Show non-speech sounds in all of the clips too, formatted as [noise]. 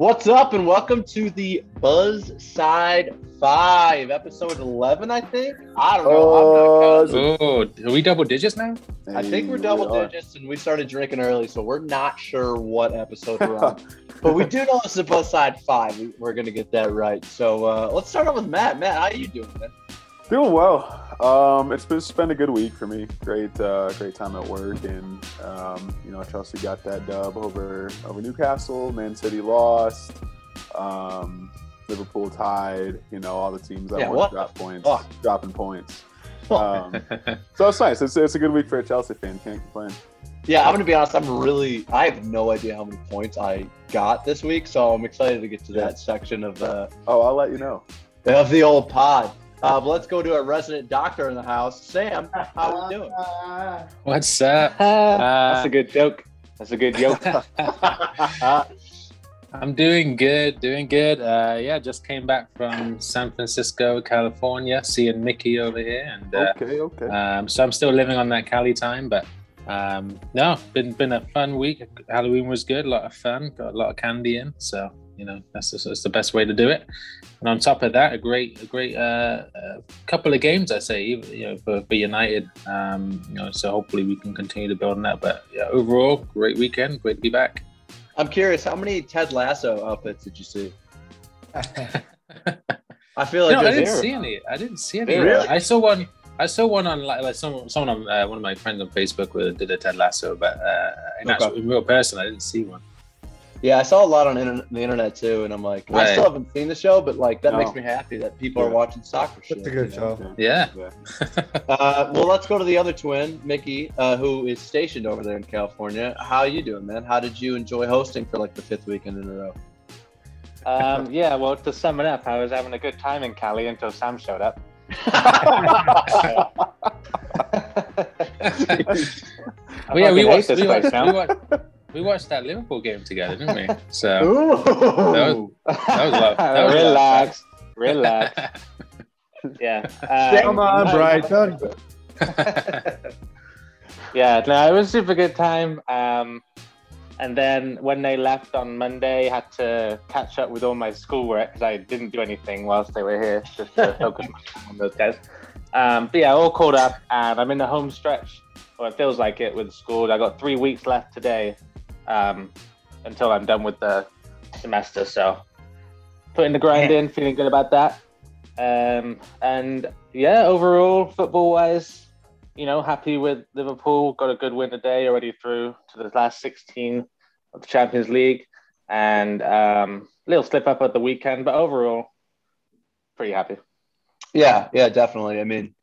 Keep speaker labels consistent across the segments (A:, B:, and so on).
A: What's up, and welcome to the Buzz Side Five, episode eleven. I think. I don't know. I'm not
B: Oh, are we double digits now?
A: I think we're double digits, and we started drinking early, so we're not sure what episode we're on. [laughs] but we do know it's the Buzz Side Five. We, we're gonna get that right. So uh, let's start off with Matt. Matt, how are you doing, man?
C: Doing well. Um, it's been, it's been a good week for me. Great, uh, great time at work, and um, you know Chelsea got that dub over over Newcastle. Man City lost. Um, Liverpool tied. You know all the teams that
A: Yeah,
C: want to drop points,
A: fuck?
C: dropping points. Um, [laughs] so it's nice. It's, it's a good week for a Chelsea fan. Can't complain.
A: Yeah, I'm gonna be honest. I'm really. I have no idea how many points I got this week, so I'm excited to get to that section of the
C: Oh, I'll let you know.
A: of the old pod. Uh, let's go to a resident doctor in the house, Sam. How are we doing? [laughs]
B: What's up? [laughs]
D: That's a good joke. That's a good joke. [laughs]
B: I'm doing good, doing good. Uh, yeah, just came back from San Francisco, California, seeing Mickey over here, and uh,
C: Okay, okay.
B: um, so I'm still living on that Cali time. But um, no, been been a fun week. Halloween was good, a lot of fun, got a lot of candy in. So you know that's just, that's the best way to do it. And on top of that, a great a great uh, uh, couple of games, I say, you know, for, for United. Um, you know, so hopefully we can continue to build on that. But yeah, overall, great weekend. Great to be back.
A: I'm curious, how many Ted Lasso outfits did you see? [laughs] I feel like
B: no, I didn't see any. I didn't see any.
A: Really?
B: I saw one. I saw one on like, like someone, someone on uh, one of my friends on Facebook with, did a Ted Lasso, but uh, in,
A: Okay.
B: actual, in real person, I didn't see one.
A: Yeah, I saw a lot on inter- the internet too, and I'm like, I still haven't seen the show, but like that
C: No.
A: makes me happy that people are watching soccer shit.
E: That's a good
A: you know?
E: show.
B: Yeah. [laughs]
A: Uh, well, let's go to the other twin, Mickey, uh, who is stationed over there in California. How you doing, man? How did you enjoy hosting for like the fifth weekend in a row?
D: um, [laughs] yeah, well, to sum it up, I was having a good time in Cali until Sam showed up. [laughs]
B: Well, yeah, we
D: fucking
B: watched,
D: this
B: we,
D: place
B: watched,
D: now.
B: we, watched, we watched that Liverpool game together, didn't we? [laughs] So
A: Ooh.
B: that was love. That was
D: relax, relax. [laughs] Yeah. um,
E: Come on, Brighton. [laughs]
D: Yeah, no, it was a super good time. Um, and then when they left on Monday, I had to catch up with all my schoolwork because I didn't do anything whilst they were here, just to focus on those guys. Um, but yeah, all caught up, and I'm in the home stretch, or it feels like it with school. I got three weeks left today um, until I'm done with the semester. So putting the grind in, feeling good about that. Um, and yeah, overall, football wise, you know, happy with Liverpool. Got a good win today, already through to the last 16 of the Champions League. And um, little slip up at the weekend, but overall, pretty happy.
A: Yeah, yeah, definitely. I mean,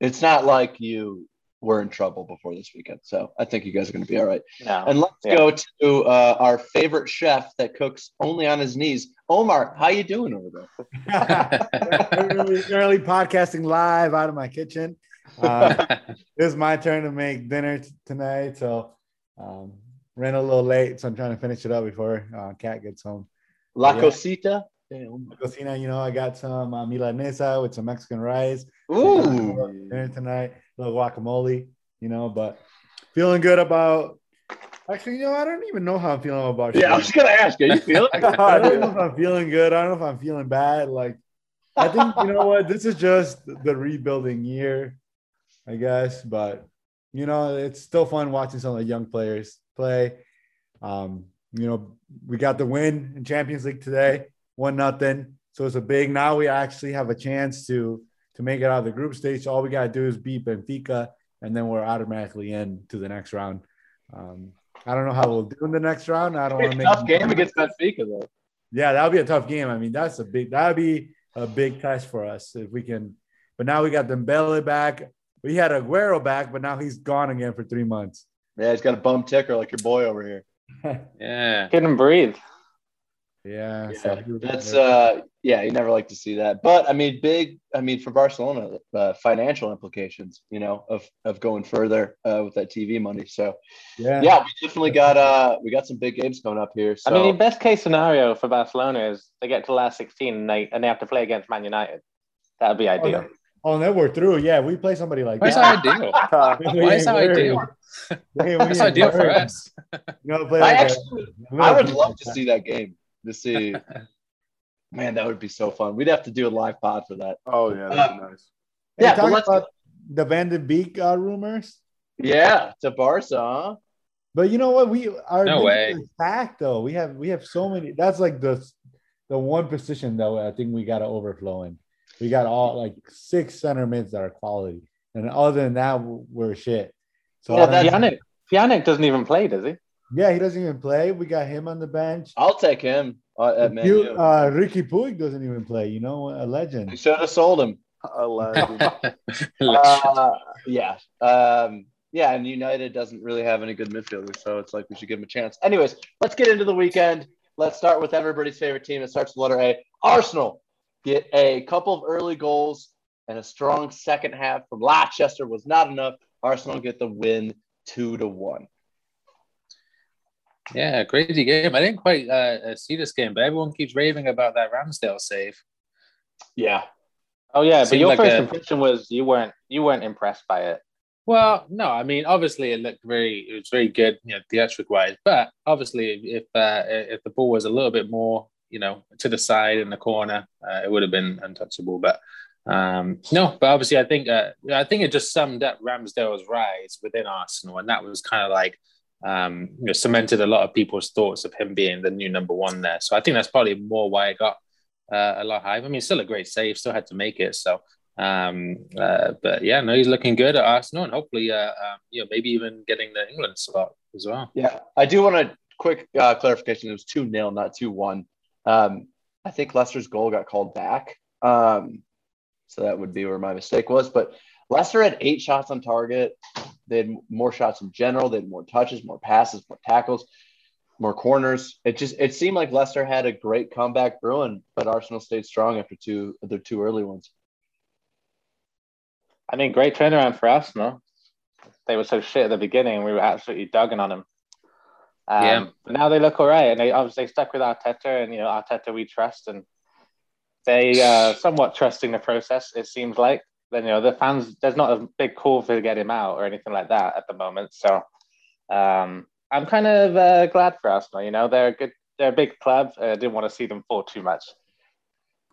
A: it's not like you were in trouble before this weekend, so I think you guys are going to be all right.
D: No.
A: And let's
D: Yeah.
A: go to uh, our favorite chef that cooks only on his knees, Omar. How you doing over there? [laughs]
E: currently, currently podcasting live out of my kitchen. Um, [laughs] it's my turn to make dinner t- tonight, so um, ran a little late, so I'm trying to finish it up before uh, Kat gets home.
A: La
E: Yeah.
A: Cosita. Damn.
E: Cocina, you know, I got some uh, milanesa with some Mexican rice.
A: Ooh.
E: dinner tonight, a little guacamole, you know, but feeling good about. Actually, you know, I don't even know how I'm feeling about.
A: Yeah, I was
E: shit.
A: gonna ask. Are you feeling? [laughs]
E: I don't know if I'm feeling good. I don't know if I'm feeling bad. Like, I think you know what? This is just the rebuilding year, I guess. But you know, it's still fun watching some of the young players play. Um, you know, we got the win in Champions League today, one nothing. So it's a big. Now we actually have a chance to to make it out of the group stage. All we gotta do is beat Benfica, and then we're automatically in to the next round. Um, I don't know how we'll do in the next round. I don't want to make
A: Tough game against Benfica though.
E: yeah, that'll be a tough game. I mean, that's a big that'll be a big test for us if we can. But now we got Dembele back. We had Aguero back, but now he's gone again for three months.
A: Yeah, he's got a bum ticker like your boy over here. [laughs]
B: yeah.
D: Get him breathe.
E: Yeah,
A: Yeah,
E: so
A: That's uh, yeah, you never like to see that. But I mean, big. I mean, for Barcelona, uh, financial implications, you know, of of going further uh, with that TV money. So
E: yeah,
A: yeah, we definitely got uh, we got some big games coming up here. So
D: I mean, the best case scenario for Barcelona is they get to the last 16 and they, and they have to play against Man United. That would be ideal.
E: Oh, and then we're through. Yeah, we play somebody like
B: Why
E: that.
B: that ideal?
E: We [laughs]
B: Why is that ideal?
E: We ain't- we
B: That's ideal for us.
E: You know, play
A: I actually, I would love to see that game. To see. Man, that would be so fun. We'd have to do a live pod for that.
C: Oh yeah, that'd be nice.
E: Hey,
A: Yeah, but
E: talk about the Van de Beek uh, rumors.
A: Yeah, to Barca. Huh?
E: But you know what? We our
B: No way.
E: is stacked though. We have we have so many. That's like the the one position though. I think we got to overflow in. We got all like six center mids that are quality, and other than that, we're shit. So
A: Yeah, that's-
D: Pjanic, Pjanic doesn't even play, does he?
E: Yeah, he doesn't even play. We got him on the bench.
A: I'll take him uh, at Man
E: You,
A: U.
E: uh, Riqui Puig doesn't even play. You know, a
A: We
E: legend.
A: should have sold him.
C: Allegedly. [laughs]
A: Uh, yeah. Um, yeah, and United doesn't really have any good midfielders, so it's like we should give them a chance. Anyways, let's get into the weekend. Let's start with everybody's favorite team. It starts with letter A. Arsenal get a couple of early goals and a strong second half from Leicester was not enough. Arsenal get the win two to one.
B: Yeah, crazy game. I didn't quite uh, see this game, but everyone keeps raving about that Ramsdale save.
A: Yeah.
D: Oh yeah, but your
B: like
D: first
B: a-
D: impression was you weren't you weren't impressed by it.
B: Well, no, I mean, obviously it looked very, it was very good, you know, theatric wise. But obviously, if uh, if the ball was a little bit more, you know, to the side in the corner, uh, it would have been untouchable. But um, no, but obviously, I think uh, I think it just summed up Ramsdale's rise within Arsenal, and that was kind of like um, you know cemented a lot of people's thoughts of him being the new number one there. So I think that's probably more why it got uh, a lot higher. I mean, still a great save, still had to make it. So um, uh, but yeah, no, he's looking good at Arsenal, and hopefully, uh, um, you know, maybe even getting the England spot as well.
A: Yeah, I do want a quick uh, clarification. It was 2 0, not 2 1. Um, I think Leicester's goal got called back. Um, so that would be where my mistake was. But Leicester had eight shots on target. They had more shots in general. They had more touches, more passes, more tackles, more corners. It just it seemed like Leicester had a great comeback brewing, but Arsenal stayed strong after two their two early ones.
D: I mean, great turnaround for Arsenal. They were so shit at the beginning, and we were absolutely dogging on them. Um,
B: Yeah.
D: But now they look all right, and they obviously stuck with Arteta, and you know Arteta we trust, and they uh, somewhat trusting the process. It seems like. Then you know the fans. There's not a big call for to get him out or anything like that at the moment. So um, I'm kind of uh, glad for Arsenal. You know they're a good. They're a big club. I didn't want to see them fall too much.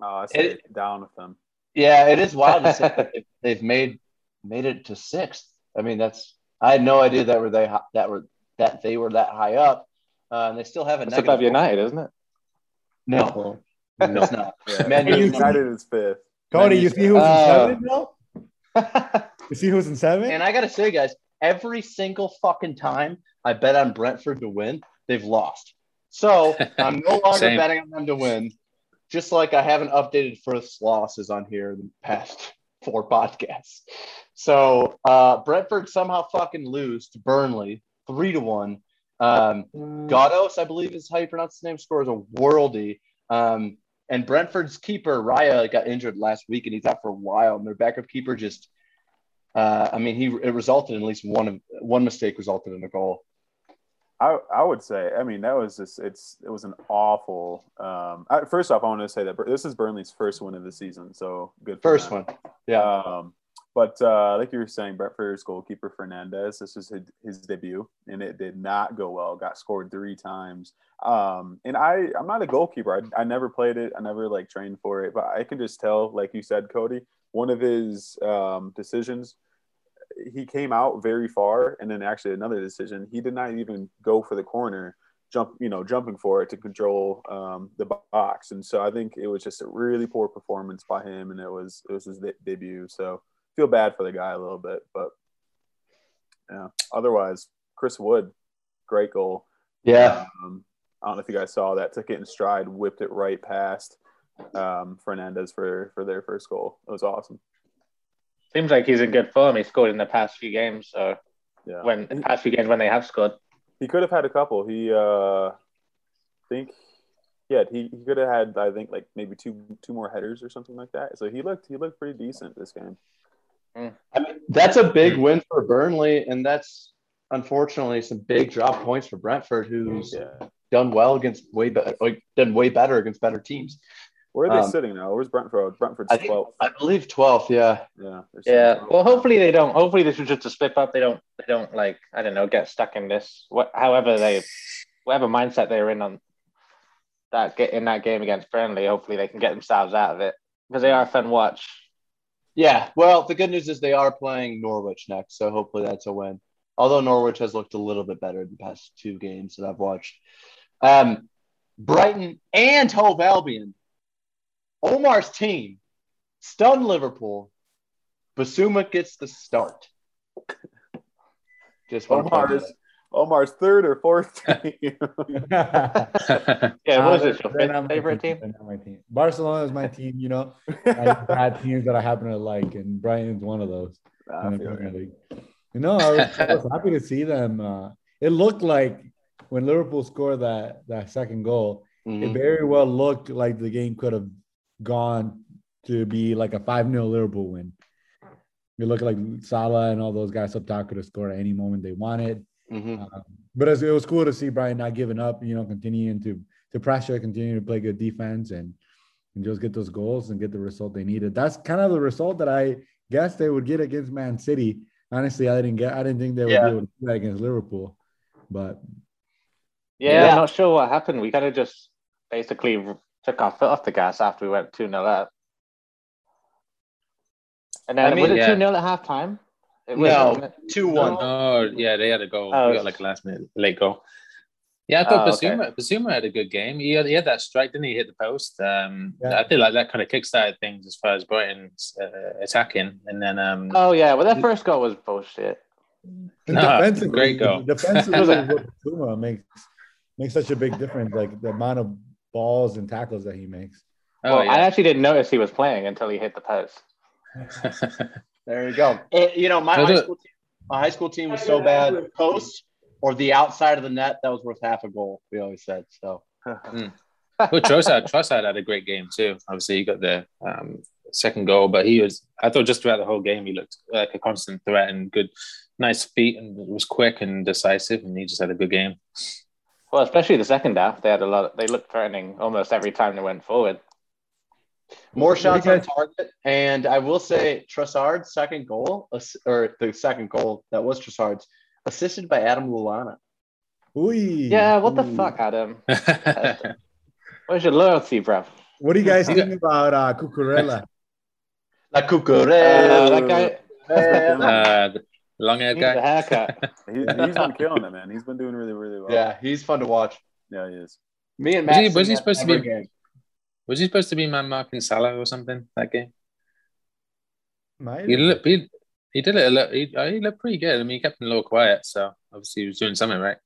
C: Oh, I stay down with them.
A: Yeah, it is wild to say that they've- they've made made it to sixth. I mean, that's I had no idea that were they that were that they were that high up, uh, and they still have a
D: It's
A: negative.
D: above United, isn't it?
A: No, no, it's not.
C: Yeah.
A: Man,
E: Hey,
A: U-
E: you-
C: United is fifth.
E: Cody, you see who's
D: Uh,
E: in seven, bro? [laughs] You see who's in seven?
A: and I gotta say, guys, every single fucking time I bet on Brentford to win, they've lost. So [laughs] I'm no longer
B: Same.
A: betting on them to win. Just like I haven't updated first losses on here in the past [laughs] four podcasts. So uh, Brentford somehow fucking lose to Burnley three to one. Um, Gatos, I believe is how you pronounce his name, scores a worldy. Um, and Brentford's keeper Raya got injured last week, and he's out for a while. And their backup keeper just, uh, I mean, he it resulted in at least one of one mistake resulted in a goal.
C: I, I would say, I mean, that was just, it's, it was an awful. Um, I, first off, I want to say that this is Burnley's first win of the season. So good. for
A: First
C: them.
A: one, yeah.
C: Um, but uh, like you were saying, Brentford's goalkeeper Fernandez, this was his, his debut, and it did not go well. Got scored three times. Um, and I, I'm not a goalkeeper. I, I never played it. I never like trained for it. But I can just tell, like you said, Cody, one of his um, decisions, he came out very far, and then actually another decision, he did not even go for the corner. Jump, you know, jumping for it to control um, the box, and so I think it was just a really poor performance by him, and it was it was his de- debut. So feel bad for the guy a little bit, but yeah. Otherwise, Chris Wood, great goal.
A: yeah.
C: Um, I don't know if you guys saw that. Took it in stride, whipped it right past um, Fernandez for for their first goal. It was awesome.
D: Seems like he's in good form. He scored in the past few games. So
C: Yeah.
D: when the past few games when they have scored.
C: He could have had a couple. He uh think yeah, he, he could have had I think like maybe two two more headers or something like that. So he looked he looked pretty decent this game.
A: I mean, that's a big win for Burnley, and that's unfortunately some big drop points for Brentford, who's
C: Yeah.
A: done well against way better, like done way better against better teams.
C: Where are they
A: Um,
C: sitting now? Where's Brentford? Brentford's
A: I think,
C: 12th.
A: I believe 12th. Yeah,
C: Yeah.
D: Yeah.
C: 12th.
D: Well, hopefully they don't. Hopefully this was just a slip up. They don't. They don't like I don't know get stuck in this. What, however they, whatever mindset they're in on that get in that game against Burnley. Hopefully, they can get themselves out of it because they are a fun watch.
A: Yeah, well, the good news is they are playing Norwich next, so hopefully that's a win. Although Norwich has looked a little bit better in the past two games that I've watched. Um, Brighton and Hove Albion, Omar's team, stunned Liverpool. Bissouma gets the start. Just to point
C: Omar's
A: that out.
C: Omar's third or fourth [laughs] team. [laughs]
D: Yeah, what was
E: Uh,
D: it? Your
E: they're not my
D: favorite
E: team.
D: team?
E: They're not my team. Barcelona is my team. You know, I had [laughs] teams that I happen to like, and Brighton's one of those.
C: I
E: in the
C: feel you.
E: Know, I was, I was happy to see them. Uh, it looked like when Liverpool scored that that second goal, it
A: Mhm.
E: very well looked like the game could have gone to be like a 5 0 Liverpool win. It looked like Salah and all those guys up top could have scored at any moment they wanted.
A: Mhm.
E: Um, but it was, cool to see Brian not giving up, you know, continuing to to pressure, continuing to play good defense and and just get those goals and get the result they needed. That's kind of the result that I guess they would get against Man City. Honestly, I didn't get I didn't think they would
A: Yeah.
E: be able to do that against Liverpool. But
D: Yeah,
A: Yeah.
D: I'm not sure what happened. We kind of just basically took our foot off the gas after we went 2 0 up. And then
A: I mean,
D: was it
B: yeah.
D: 2 0 at halftime? It was,
A: No, two one.
B: oh yeah, they had a goal.
D: Oh.
B: We got like a last minute late goal. Yeah, I thought
D: Oh, okay.
B: Bissouma, Bissouma had a good game. He had, he had that strike, didn't he? Hit the post. Um,
E: Yeah.
B: I feel like that kind of kickstarted things as far as Brighton's uh, attacking, and then um,
D: Oh, yeah. Well, that first goal was bullshit.
E: And
B: No,
E: defensively,
B: great goal.
E: Defensively, [laughs] what Puma makes makes such a big difference. Like the amount of balls and tackles that he makes.
B: oh
D: well, I actually didn't notice he was playing until he hit the post. [laughs]
A: There you go. It- you know, my
B: Was
A: high
B: it-
A: school team, my high school team was so bad. Post or the outside of the net, that was worth half a goal. We always said so.
B: well, Trossard, [laughs] Trossard had a great game too. Obviously, he got the um, second goal, but he was. I thought just throughout the whole game, he looked like a constant threat and good, nice feet, and was quick and decisive, and he just had a good game.
D: Well, especially the second half, they had a lot. they looked threatening almost every time they went forward.
A: More
E: What do you
A: shots on
E: guys-
A: target, and I will say Trossard's second goal, or the second goal that was Trossard's, assisted by Adam Lallana.
E: Ooh.
D: Yeah, what the
E: Ooh.
D: fuck, Adam? [laughs] Where's your loyalty, bro?
E: What do you guys think about uh, Cucurella?
A: La
D: Uh,
A: Cucurella.
D: that guy
B: uh, the long-haired
D: needs a
B: guy.
D: haircut. [laughs]
C: He, he's been killing it, man. He's been doing really, really well.
A: yeah, he's fun to watch.
C: yeah, he is.
A: Me and
B: Was
A: Matt.
B: he- was he supposed to be-
A: game.
B: Was he supposed to be man marking Salah or something that game?
E: Might
B: He looked, he, he did it a little. He, uh, he looked pretty good. I mean, he kept him a little quiet, so obviously he was doing something right.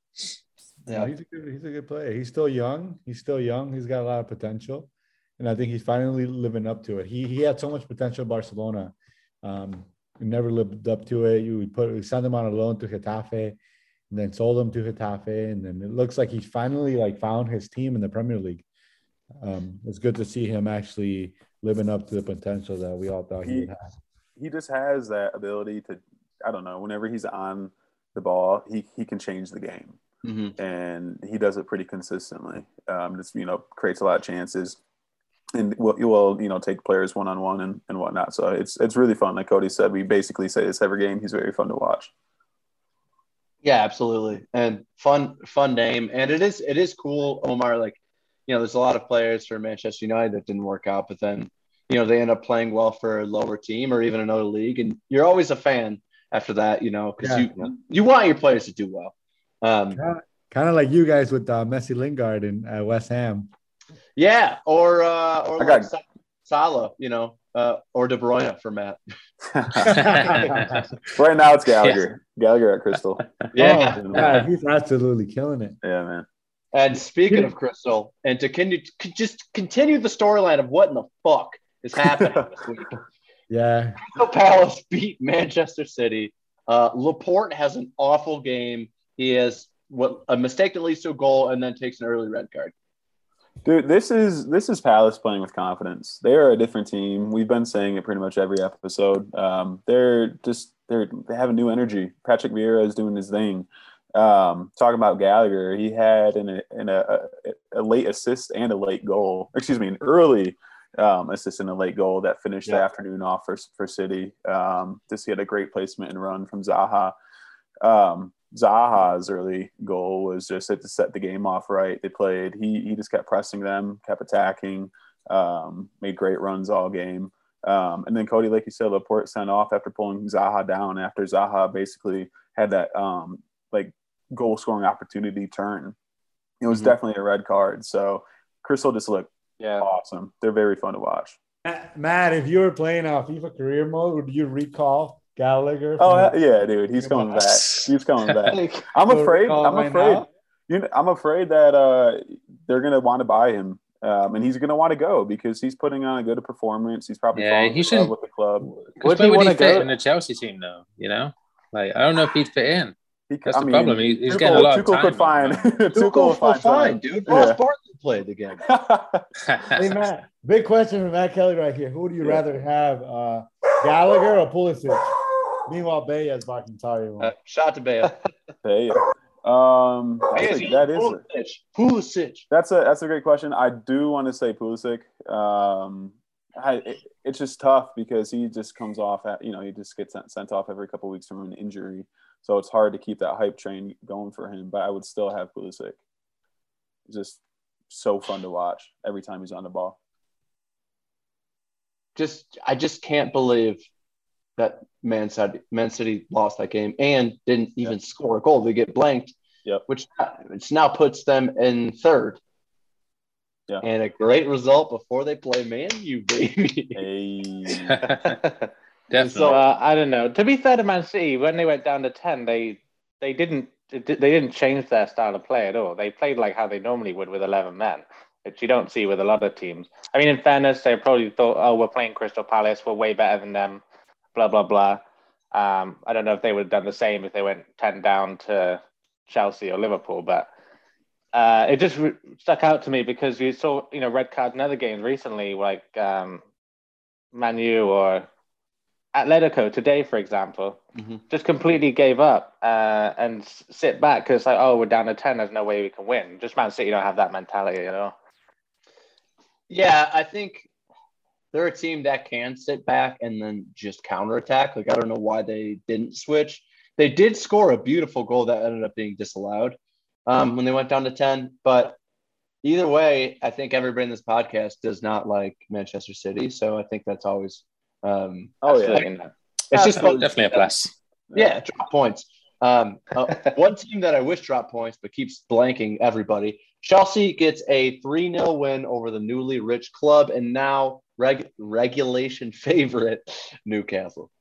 E: Yeah, he's a good he's a good player. He's still young. He's still young. He's got a lot of potential, and I think he's finally living up to it. He he had so much potential in Barcelona, um, he never lived up to it. You we put we sent him on a loan to Getafe, and then sold him to Getafe, and then it looks like he's finally like found his team in the Premier League. Um, it's good to see him actually living up to the potential that we all thought he
C: He-
E: would have.
C: He just has that ability to, I don't know, whenever he's on the ball, he, he can change the game.
A: Mhm.
C: and he does it pretty consistently. Um, just you know creates a lot of chances, and will will you know take players one on one and and whatnot. So it's it's really fun. Like Cody said, we basically say this every game. He's very fun to watch.
A: Yeah, absolutely. And fun, fun name. And it is, it is cool, Omar. Like, you know, there's a lot of players for Manchester United that didn't work out, but then, you know, they end up playing well for a lower team or even another league. And you're always a fan after that, you know, because
E: Yeah.
A: you you want your players to do well. Um,
E: Kind of like you guys with uh, Jesse Lingard and uh, West Ham.
A: yeah, or uh, or like
C: got-
A: Sa- Salah, you know, uh, or De Bruyne for Matt. [laughs] [laughs]
C: right now it's Gallagher. Gallagher at Crystal. [laughs]
A: Yeah.
E: Oh, yeah, he's absolutely killing it.
C: Yeah, man.
A: And speaking of Crystal, and to continue, to just continue the storyline of what in the fuck is happening [laughs] this week.
E: Yeah,
A: Crystal Palace beat Manchester City. Uh, Laporte has an awful game. He has what a mistake that leads to a goal and then takes an early red card.
C: Dude, this is this is Palace playing with confidence. They are a different team. We've been saying it pretty much every episode. Um, they're just they're they have a new energy. Patrick Vieira is doing his thing. Um, talking about Gallagher, he had an, an a, a, late assist and a late goal. [laughs] Excuse me, an early um, assist and a late goal that finished the afternoon off for for City. Um, just he had a great placement and run from Zaha. Um, Zaha's early goal was just to set the game off right. They played. He he just kept pressing them, kept attacking, um, made great runs all game. Um, and then Cody, like you said, Laporte sent off after pulling Zaha down. After Zaha basically had that um, like goal scoring opportunity turn, it was
A: Mhm.
C: definitely a red card. So Crystal just looked
D: Yeah.
C: awesome. They're very fun to watch.
E: Matt, if you were playing uh, FIFA career mode, would you recall Gallagher?
C: Oh
E: from-
C: yeah, dude, he's coming back. He's coming back. [laughs] I'm afraid. I'm afraid.
E: now?
C: You know, I'm afraid that uh, they're gonna want to buy him, um, and he's gonna want to go because he's putting on a good performance. He's probably
B: Yeah,
C: falling
B: he
C: in
B: shouldn't-
C: love with the club.
D: Would he
B: would he
D: wanna
B: fit
D: go?
B: in the Chelsea team, though? You know, like I don't know if he'd fit in.
C: He,
B: That's
C: I
B: the
C: mean,
B: problem. He- he's
C: Tuchel-
B: getting a lot of
C: Tuchel
B: time
C: could find.
B: at the [laughs]
C: Tuchel
A: Tuchel
C: will find
A: fine,
C: time.
A: dude.
C: Yeah.
A: Ross Barkley played the game. [laughs]
E: Hey Matt, big question for Matt Kelly right here. Who would you
C: Yeah.
E: rather have, uh, Gallagher or Pulisic? Meanwhile, Bay [laughs] is barking sorry.
A: Uh, shot to Bale.
C: Hey, um, that's a- that is
A: Pulisic. Pulisic.
C: that's a that's a great question. I do want to say Pulisic. Um, I, it, it's just tough because he just comes off at you know he just gets sent, sent off every couple weeks from an injury, so it's hard to keep that hype train going for him. But I would still have Pulisic. Just so fun to watch every time he's on the ball.
A: Just, I just can't believe that Man City, Man City lost that game and didn't even score a goal. They get blanked.
C: Yep.
A: Which which now puts them in third.
C: Yeah.
A: And a great result before they play Man U, baby.
C: Hey, [laughs]
B: Definitely.
D: So uh, I don't know. To be fair to Man City, when they went down to ten, they they didn't they didn't change their style of play at all. They played like how they normally would with eleven men, which you don't see with a lot of teams. I mean, in fairness, they probably thought, "Oh, we're playing Crystal Palace. We're way better than them." Blah blah blah. Um, I don't know if they would have done the same if they went ten down to Chelsea or Liverpool, but uh, it just re- stuck out to me because you saw you know red cards in other games recently, like um, Man U or Atletico today, for example,
A: Mhm.
D: just completely gave up uh, and sit back because like, oh, we're down to ten. There's no way we can win. Just Man City don't have that mentality, you know.
A: Yeah, I think they're a team that can sit back and then just counterattack. Like I don't know why they didn't switch. They did score a beautiful goal that ended up being disallowed um, when they went down to ten. But either way, I think everybody in this podcast does not like Manchester City, so I think that's always um,
C: oh yeah,
D: Absolutely not.
A: it's just
C: Absolutely.
B: Definitely a plus.
A: yeah, drop points. Um, uh, [laughs] one team that I wish dropped points but keeps blanking everybody. Chelsea gets a 3 0 win over the newly rich club and now reg- regulation favorite Newcastle.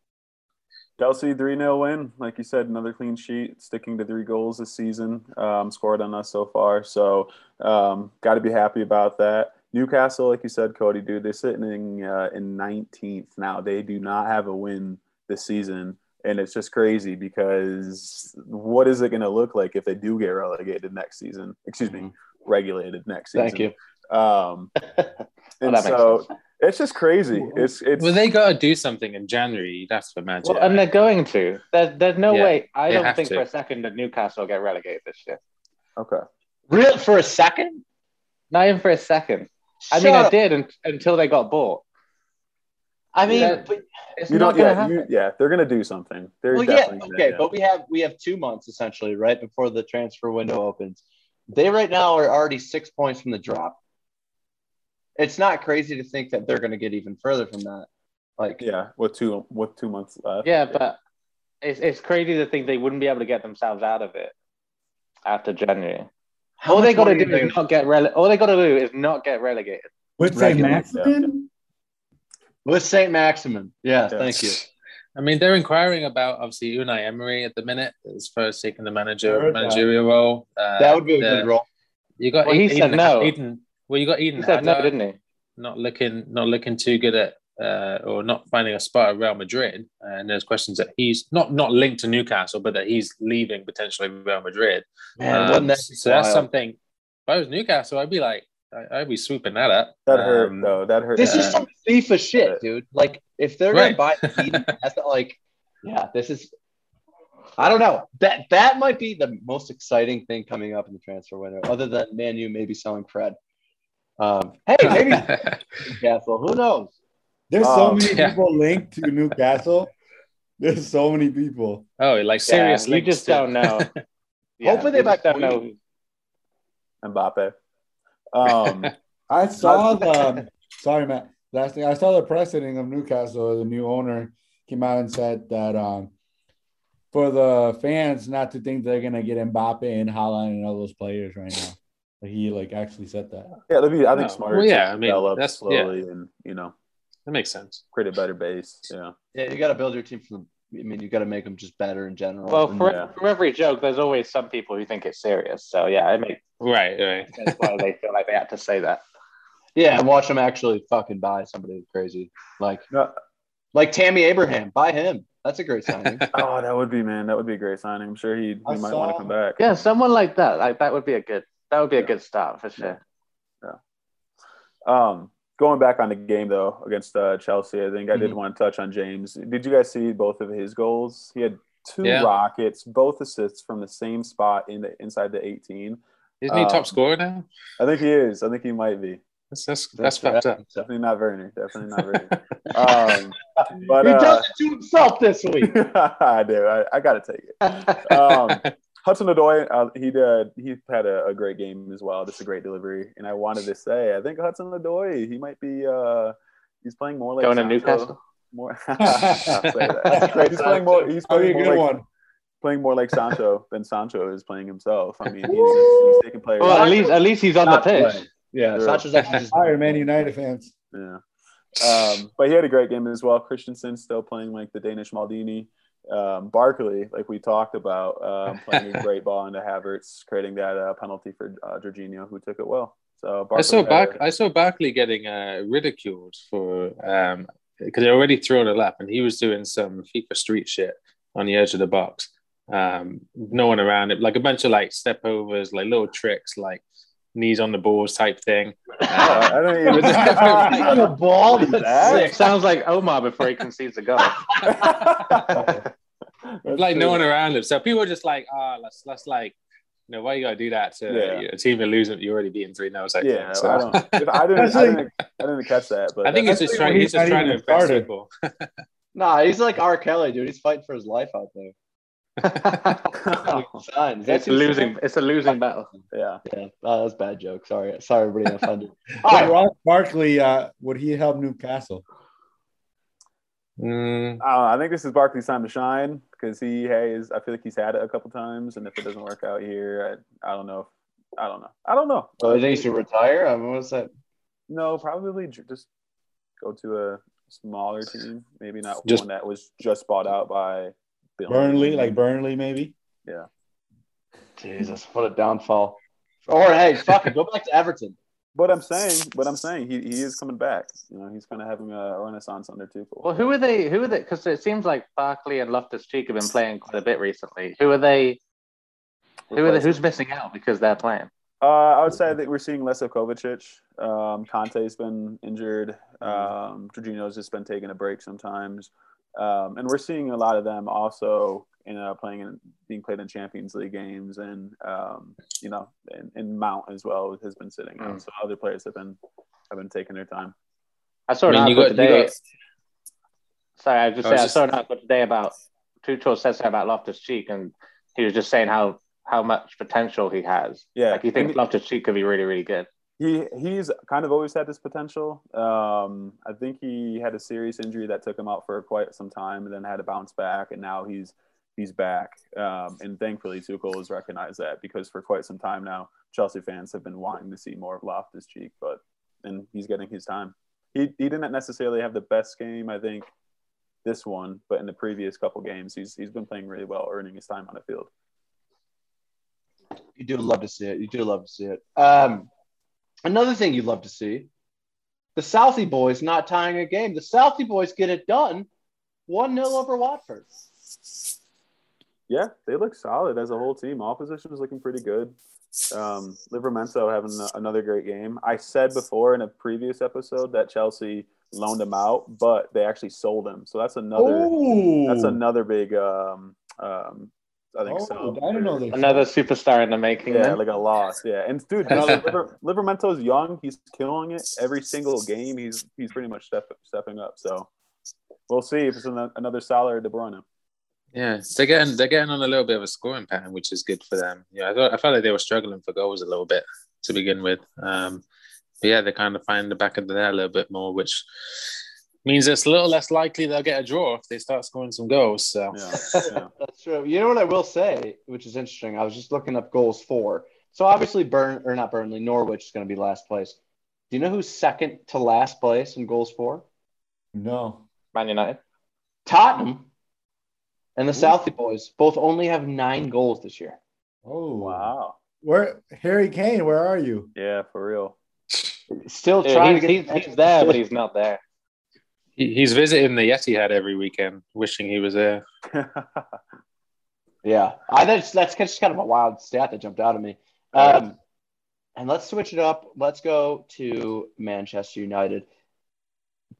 C: Chelsea 3 0 win. Like you said, another clean sheet, sticking to three goals this season, um, scored on us so far. So, um, got to be happy about that. Newcastle, like you said, Cody, dude, they're sitting in, uh, in 19th now. They do not have a win this season. And it's just crazy because what is it going to look like if they do get relegated next season? Excuse me, regulated next season.
A: Thank you.
C: Um, [laughs] and
D: that makes
C: so it's just crazy. It's it's
B: Well, they got to do something in January. That's for Magic.
D: Well, and they're going to. There's, there's no
B: Yeah,
D: way. I don't think
B: to.
D: for a second that Newcastle will get relegated this year.
C: okay.
A: Real for a second?
D: Not even for a second. I
A: Shut
D: mean, I did un- until they got bought.
A: I mean,
D: Yeah.
A: but,
D: It's
C: You
D: not
C: don't.
D: going to
C: Yeah,
D: happen.
C: you, yeah, they're gonna do something. They're
A: well, yeah,
C: definitely gonna-
A: okay,
C: yeah.
A: but we have we have two months essentially right before the transfer window opens. They right now are already six points from the drop. It's not crazy to think that they're going to get even further from that. Like,
C: yeah, with two with two months left.
D: Yeah, but it's, it's crazy to think they wouldn't be able to get themselves out of it after January.
A: How
D: all they got to do is not get rele- All they got to do is not get relegated.
E: With St.
A: Regular,
E: Maximin?
A: with Saint Maximin. Yeah,
C: Yeah.
A: thank you.
B: I mean, they're inquiring about obviously Unai Emery at the minute as far as taking the manager
E: Heard that.
B: managerial role. Uh,
A: That would be a
B: the-
A: good role.
B: You got
D: Well, he
B: Eden,
D: said no.
B: Eden, well, you got Eden
D: He said no, didn't he?
B: not looking not looking too good at uh, or not finding a spot at Real Madrid. And there's questions that he's not not linked to Newcastle, but that he's leaving potentially Real Madrid.
A: Man,
B: Um,
A: that be
B: so that's something. If I was Newcastle, I'd be like, I- I'd be swooping that up.
C: that hurt
B: Um,
C: though. That hurt.
A: This
B: Yeah.
A: is some FIFA shit, dude. Like, if they're
B: Right.
A: gonna buy Eden, [laughs] that's not like, yeah, this is. I don't know. That that might be the most exciting thing coming up in the transfer window, other than Manu maybe selling Fred. Um, hey, maybe [laughs] Newcastle. Who knows?
E: There's so
C: Um,
E: many [laughs]
B: yeah.
E: people linked to Newcastle. There's so many people.
B: Oh, like seriously,
D: Yeah, you just
B: to-
D: don't know. [laughs] Yeah, [laughs]
A: Hopefully they
D: you just
A: back
D: don't know.
C: Mbappe. Um,
E: I saw the. sorry, Matt. Last thing I saw the president of Newcastle, the new owner, came out and said that um, for the fans not to think they're gonna get Mbappe and Haaland and all those players right now. Like, He like actually said that.
C: yeah, that'd be, I think smart.
B: well, yeah, I mean,
C: develop
B: that's-
C: slowly and you know
B: That makes sense.
C: create a better base. Yeah,
A: Yeah, you got to build your team from. I mean, you got to make them just better in general.
D: Well,
A: And-
D: for,
C: Yeah.
D: for every joke, there's always some people who think it's serious. So yeah, it makes
B: Right, right. [laughs]
D: sense why they feel like they have to say that.
A: yeah, and watch them actually fucking buy somebody crazy like
C: No,
A: like Tammy Abraham. Buy him. That's a great signing. [laughs]
C: oh, that would be man. That would be a great signing. I'm sure he, he
E: I
C: might want to come back.
D: Yeah, someone like that. Like that would be a good. That would be a good start for sure. Yeah.
C: Um, going back on the game though against uh, Chelsea, I think I did
A: Mhm.
C: want to touch on James. Did you guys see both of his goals? He had two
B: Yeah.
C: rockets, both assists from the same spot in the inside the 18.
B: Isn't he
C: Um,
B: top scorer now?
C: I think he is. I think he might be.
B: That's that's, that's fucked up.
C: Definitely not Werner. Definitely not Werner. um, [laughs] but
A: he
C: uh,
A: does it to himself this week. [laughs]
C: I do. I, I got to take it. Um, [laughs] Hudson Odoi, uh, he did. He had a, a great game as well. Just a great delivery. And I wanted to say, I think Hudson Odoi, he might be. Uh, he's playing more like
D: Going to
C: Sancho.
D: Newcastle.
C: More. [laughs] [laughs] Say that. He's playing more. He's playing
E: a
C: more
E: good
C: like,
E: one.
C: playing more like Sancho than Sancho is playing himself. I mean, he's, he's taking players.
D: Well, at least at least he's on the pitch.
A: play. Yeah,
C: Sure.
A: Sancho's actually just [laughs]
E: Iron Man United fans.
C: Yeah. Um, but he had a great game as well. Christensen still playing like the Danish Maldini. Um, Barkley, like we talked about, um, [laughs] playing a great ball into Havertz, creating that uh, penalty for uh, Jorginho, who took it well. So Barkley
B: I saw back.
C: a-
B: I saw Barkley getting uh, ridiculed for um because they already thrown a lap and he was doing some FIFA Street shit on the edge of the box. Um, no one around it, like a bunch of like step overs, like little tricks, like knees on the balls type thing.
C: Oh, I don't even. [laughs] [laughs]
A: on the ball. That's
C: That?
A: sick.
D: Sounds like Omar before he concedes a goal. [laughs]
B: like no one around him. So people are just like, ah, let's let's like, you know, why you gotta do that to
C: Yeah.
B: you know, a team that losing? You're already beating three 0 type
C: Yeah.
B: So.
C: I don't. If I didn't. I didn't, I didn't catch that, but
B: I think he's just trying.
E: he's
B: He's just trying to
E: even
B: impress
E: started.
B: people.
A: Nah, he's like R. Kelly, dude. He's fighting for his life out there. Signs.
D: it's [laughs] a losing. It's a losing battle.
C: yeah.
A: Yeah, oh, that's a bad joke. Sorry, sorry, everybody offended. [laughs]
E: All
A: All right,
E: Ross Barkley, uh, would he help Newcastle?
B: Mm,
C: I, I think this is Barkley's time to shine because he has. I feel like he's had it a couple times, and if it doesn't work out here, I, I don't know. If, I don't know. I don't know.
A: so I think he should retire. I mean, what's that?
C: No, probably just go to a smaller team. Maybe not
B: Just-
C: one that was just bought out by Bill.
E: Burnley, like Burnley, maybe. Yeah.
A: Jesus, what a downfall. Or hey, fuck it, go back to Everton.
C: But I'm saying, but I'm saying, he, he is coming back. You know, he's kind of having a renaissance under Tuchel.
D: Well, who are they? Who are they? Because it seems like Barkley and Loftus Cheek have been playing quite a bit recently. Who are they? Who are they? Who's missing out because they're playing?
C: Uh, I would say that we're seeing less of Kovacic. Um, Kanté's been injured. Um, Jorginho's just been taking a break sometimes. Um, and we're seeing a lot of them also in uh, playing in being played in Champions League games and um, you know and, and Mount as well has been sitting out.
D: Mm.
C: So other players have been have been taking their time.
D: I saw
B: I mean, you
D: article today.
B: got
D: Sorry, I just
B: I
D: said
B: was
D: I
B: just-
D: saw an article today about Tuchel said something about Loftus Cheek, and he was just saying how how much potential he has.
C: Yeah,
D: Like he thinks
C: And
D: Loftus Cheek could be really really good.
C: He he's kind of always had this potential. Um, I think he had a serious injury that took him out for quite some time, and then had to bounce back, and now he's he's back. Um, and thankfully, Tuchel has recognized that because for quite some time now, Chelsea fans have been wanting to see more of Loftus Cheek, but and he's getting his time. He he didn't necessarily have the best game, I think, this one, but in the previous couple games, he's he's been playing really well, earning his time on the field.
A: You do love to see it. You do love to see it. Um, another thing you'd love to see: the Southie boys not tying a game. The Southie boys get it done, one 0 over Watford.
C: Yeah, they look solid as a whole team. All positions looking pretty good. Um, Livramento having another great game. I said before in a previous episode that Chelsea loaned him out, but they actually sold him. So that's another.
E: Oh,
C: That's another big. Um, um, I think
E: Oh,
C: so.
E: I didn't know this.
D: Another superstar in the making.
C: Yeah,
D: then.
C: like a loss. Yeah, and dude, [laughs] now that Liver, Livramento's young. He's killing it every single game. He's he's pretty much step, stepping up. So We'll see if it's an- another Salah or De Bruyne.
B: Yeah, they're getting they're getting on a little bit of a scoring pattern, which is good for them. Yeah, I thought I felt like they were struggling for goals a little bit to begin with. Um, but yeah, they're kind of finding the back of the net a little bit more, which means it's a little less likely they'll get a draw if they start scoring some goals. So
C: Yeah, [laughs] yeah.
A: That's true. You know what I will say, which is interesting. I was just looking up goals for. So obviously, Burn or not Burnley, Norwich is going to be last place. Do you know who's second to last place in goals for?
E: No.
D: Man United.
A: Tottenham and the Southie boys both only have nine goals this year.
E: Oh
C: Wow.
E: Where Harry Kane? Where are you?
C: Yeah, for real.
A: Still
D: Yeah,
A: trying
D: he's,
A: to get
D: he's, he's there, but he's not there.
B: He, he's visiting the Etihad every weekend, wishing he was there. [laughs]
A: Yeah, I that's that's just kind of a wild stat that jumped out at me. Um, and let's switch it up. Let's go to Manchester United.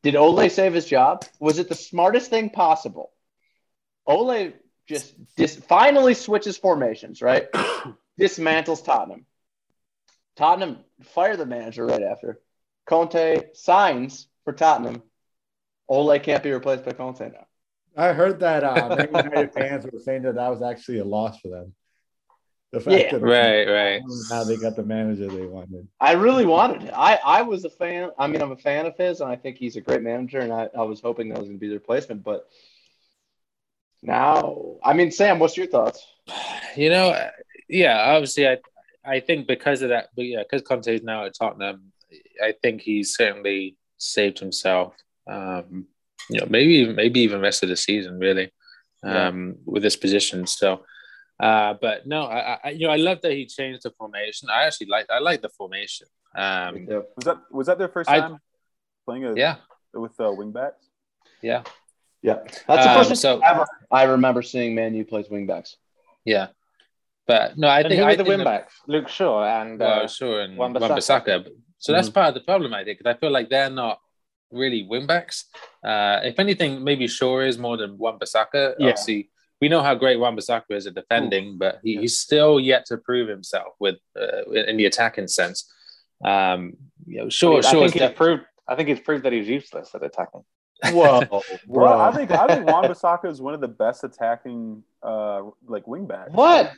A: Did Ole save his job? Was it the smartest thing possible? Ole just dis- finally switches formations, right? [coughs] Dismantles Tottenham. Tottenham fire the manager right after. Conte signs for Tottenham. Ole can't be replaced by Conte now.
E: I heard that uh, [laughs] Man United fans were saying that that was actually a loss for them. The fact
A: Yeah.
E: that
B: Right, right.
E: How they got the manager they wanted.
A: I really wanted it. I, I was a fan. I mean, I'm a fan of his, and I think he's a great manager. And I, I was hoping that was going to be the replacement. But now, I mean, Sam, what's your thoughts? [sighs]
B: You know, yeah, obviously, I I think because of that, but yeah, because Conte is now at Tottenham, I think he's certainly saved himself. Um, you know, maybe maybe even rest of the season, really, um, with this position. So, uh, but no, I, I you know I love that he changed the formation. I actually like I like the formation. Um,
C: was that was that their first
B: I-
C: time playing a,
B: yeah,
C: with uh, wing backs?
B: yeah,
A: Yeah, that's the
B: Um,
A: first time
B: so-
A: ever I remember seeing Man U plays wingbacks.
B: yeah. But no, I
D: And
B: think
D: who
B: I
D: the
B: think
D: win backs? Luke Shaw and
B: Well,
D: uh,
B: sure, and
D: Wan-Bissaka.
B: Wan-Bissaka. But- So that's part of the problem, I think, because I feel like they're not really wingbacks. Uh, if anything, maybe Shaw is more than Wan-Bissaka.
A: Yeah.
B: Obviously, we know how great Wan-Bissaka is at defending, but he, he's still yet to prove himself with uh, in the attacking sense. Um, you know, Shaw,
D: I
B: Shaw
D: think
B: is
D: he's
B: def-
D: proved. I think he's proved that he's useless at attacking. [laughs]
A: Whoa,
C: Well, I think I think [laughs] Wan Bissaka is one of the best attacking uh like wing backs.
A: what?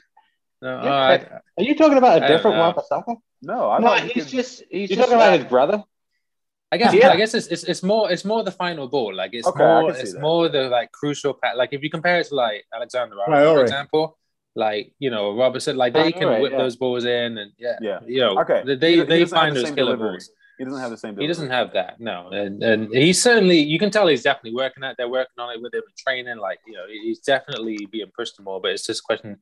B: no,
A: Yeah,
B: I-
D: Are you talking about a different
B: know.
D: Wan-Bissaka?
C: No, I
A: no,
C: thought he
A: he's just he's
D: You're
A: just
D: talking about
A: uh,
D: his brother?
B: I guess
A: Yeah.
B: I guess it's, it's it's more it's more the final ball. Like it's
C: Okay,
B: more it's
C: that.
B: more the like crucial pat. Like if you compare it to like Alexander Arnold, for example, like you know Robertson, like they can whip
D: yeah.
B: those balls in and yeah,
C: Yeah.
B: you know,
C: Okay.
B: they they,
C: He- he
B: they
C: doesn't
B: find those killer
C: delivery.
B: balls.
C: he doesn't have the same.
B: He doesn't have that, no, and and he's certainly you can tell he's definitely working at. They're working on it with him in training. Like you know, he's definitely being pushed more. But it's just a question: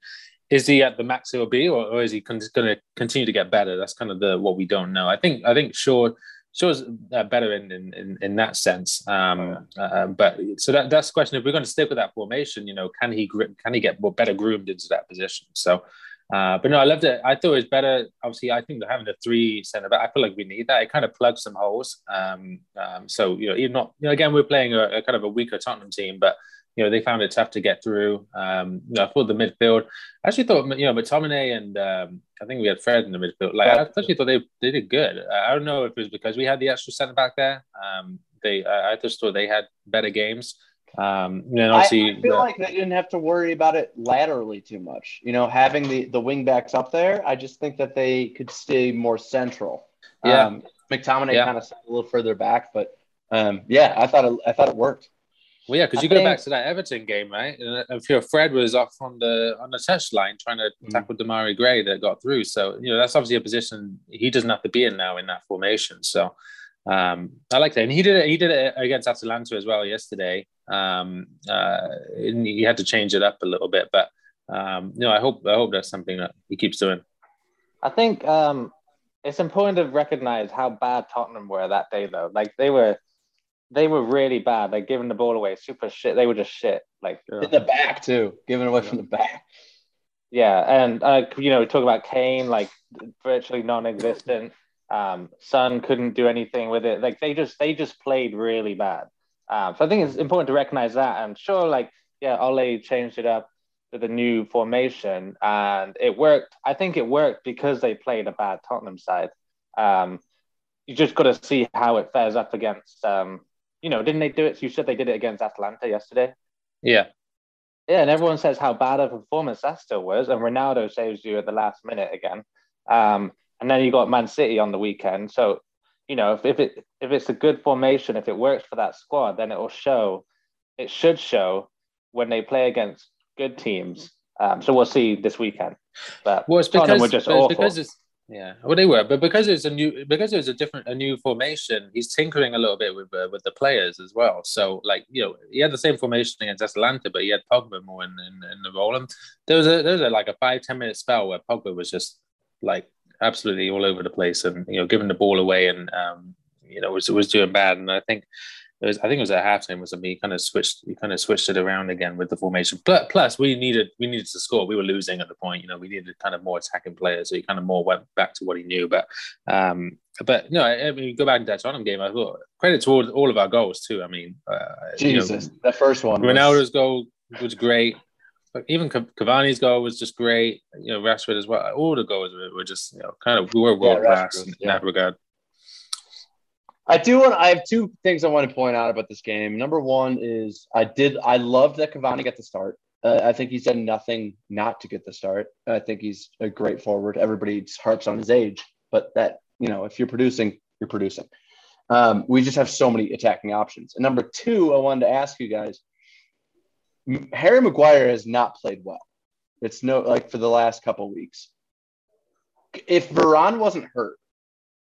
B: is he at the max he'll be, or, or is he con- going to continue to get better? That's kind of the what we don't know. I think I think Shaw Shaw's uh, better in, in in that sense. Um, uh, but so that that's the question: if we're going to stick with that formation, you know, can he can he get more better groomed into that position? So. Uh, but no, I loved it. I thought it was better. Obviously, I think having the three centre back, I feel like we need that. It kind of plugs some holes. Um, um, so you know, even not you know, again, we're playing a, a kind of a weaker Tottenham team, but you know, they found it tough to get through. Um, you know, I thought the midfield. I actually thought you know, McTominay and um, I think we had Fred in the midfield. Like I actually thought they they did good. I don't know if it was because we had the extra centre back there. Um, they I, I just thought they had better games. Um, and obviously,
A: I feel
B: the-
A: like they didn't have to worry about it laterally too much. You know, having the the wing backs up there, I just think that they could stay more central.
B: Yeah.
A: Um, McTominay
B: Yeah.
A: kind of sat a little further back, but um, yeah, I thought it, I thought it worked.
B: Well, yeah, because
A: I
B: you go back to that Everton game, right? And I'm Fred was off on the on the touch line trying to
A: Mm.
B: tackle Demarai Gray that got through. So you know that's obviously a position he doesn't have to be in now in that formation. So um, I like that, and he did it. He did it against Atalanta as well yesterday. Um, uh, and he had to change it up a little bit, but um, no, I hope I hope that's something that he keeps doing.
D: I think um, it's important to recognize how bad Tottenham were that day, though. Like they were, they were really bad. Like giving the ball away, super shit. They were just shit. Like
A: In the back too, giving away from the back.
D: yeah, and uh, you know, we talk about Kane, like virtually non-existent. Um, Son couldn't do anything with it. Like they just, they just played really bad. Um, so I think it's important to recognize that. And sure, like yeah, Ole changed it up with a new formation, and it worked. I think it worked because they played a bad Tottenham side. Um, you just got to see how it fares up against um, you know, didn't they do it? You said they did it against Atlanta yesterday.
B: Yeah.
D: Yeah, and everyone says how bad a performance that still was, and Ronaldo saves you at the last minute again. Um, and then you got Man City on the weekend. So, you know, if, if it if it's a good formation, if it works for that squad, then it will show. It should show when they play against good teams. Um, so we'll see this weekend. But
B: Well, it's
D: Tottenham
B: because,
D: were just
B: it's
D: awful.
B: because it's yeah. Well, they were, but because it's a new because it was a different a new formation, he's tinkering a little bit with uh, with the players as well. So like you know, he had the same formation against Atalanta, but he had Pogba more in, in, in the role. And there was a there was a, like a five ten minute spell where Pogba was just like absolutely all over the place and you know giving the ball away and um you know was was doing bad. And I think it was, I think it was at halftime was something he kind of switched he kind of switched it around again with the formation. But plus we needed we needed to score. We were losing at the point, you know, we needed kind of more attacking players. So he kind of more went back to what he knew. But um but no, I, I mean go back to that Tottenham game. I thought credit to all, all of our goals too. I mean, uh,
A: Jesus,
B: you know,
A: that first one. was-
B: Ronaldo's goal was great. But even Cav- Cavani's goal was just great. You know, Rashford as well. All the goals were, were just you know kind of we were world class in
A: yeah.
B: that regard.
A: I do want. I have two things I want to point out about this game. Number one is I did. I love that Cavani got the start. Uh, I think he's done nothing not to get the start. I think he's a great forward. Everybody harps on his age, but that you know, if you're producing, you're producing. Um, we just have so many attacking options. And number two, I wanted to ask you guys. Harry Maguire has not played well. It's no like for the last couple weeks. If Varane wasn't hurt,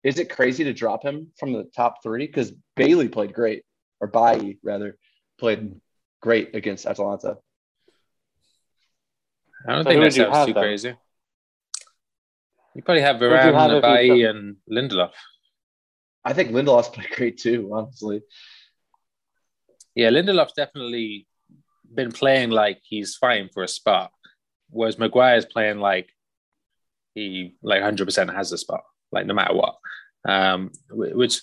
A: is it crazy to drop him from the top three? Because Bailey played great, or Bailly rather played great against Atalanta.
B: I don't
D: So
B: think
D: who
B: that sounds too
D: then?
B: crazy. You probably have
D: would have
B: Varane,
D: if you
B: and Lindelof.
A: I think Lindelof's played great too, honestly.
B: Yeah, Lindelof's definitely been playing like he's fighting for a spot, whereas Maguire's playing like he like hundred percent has a spot, like no matter what. Um, which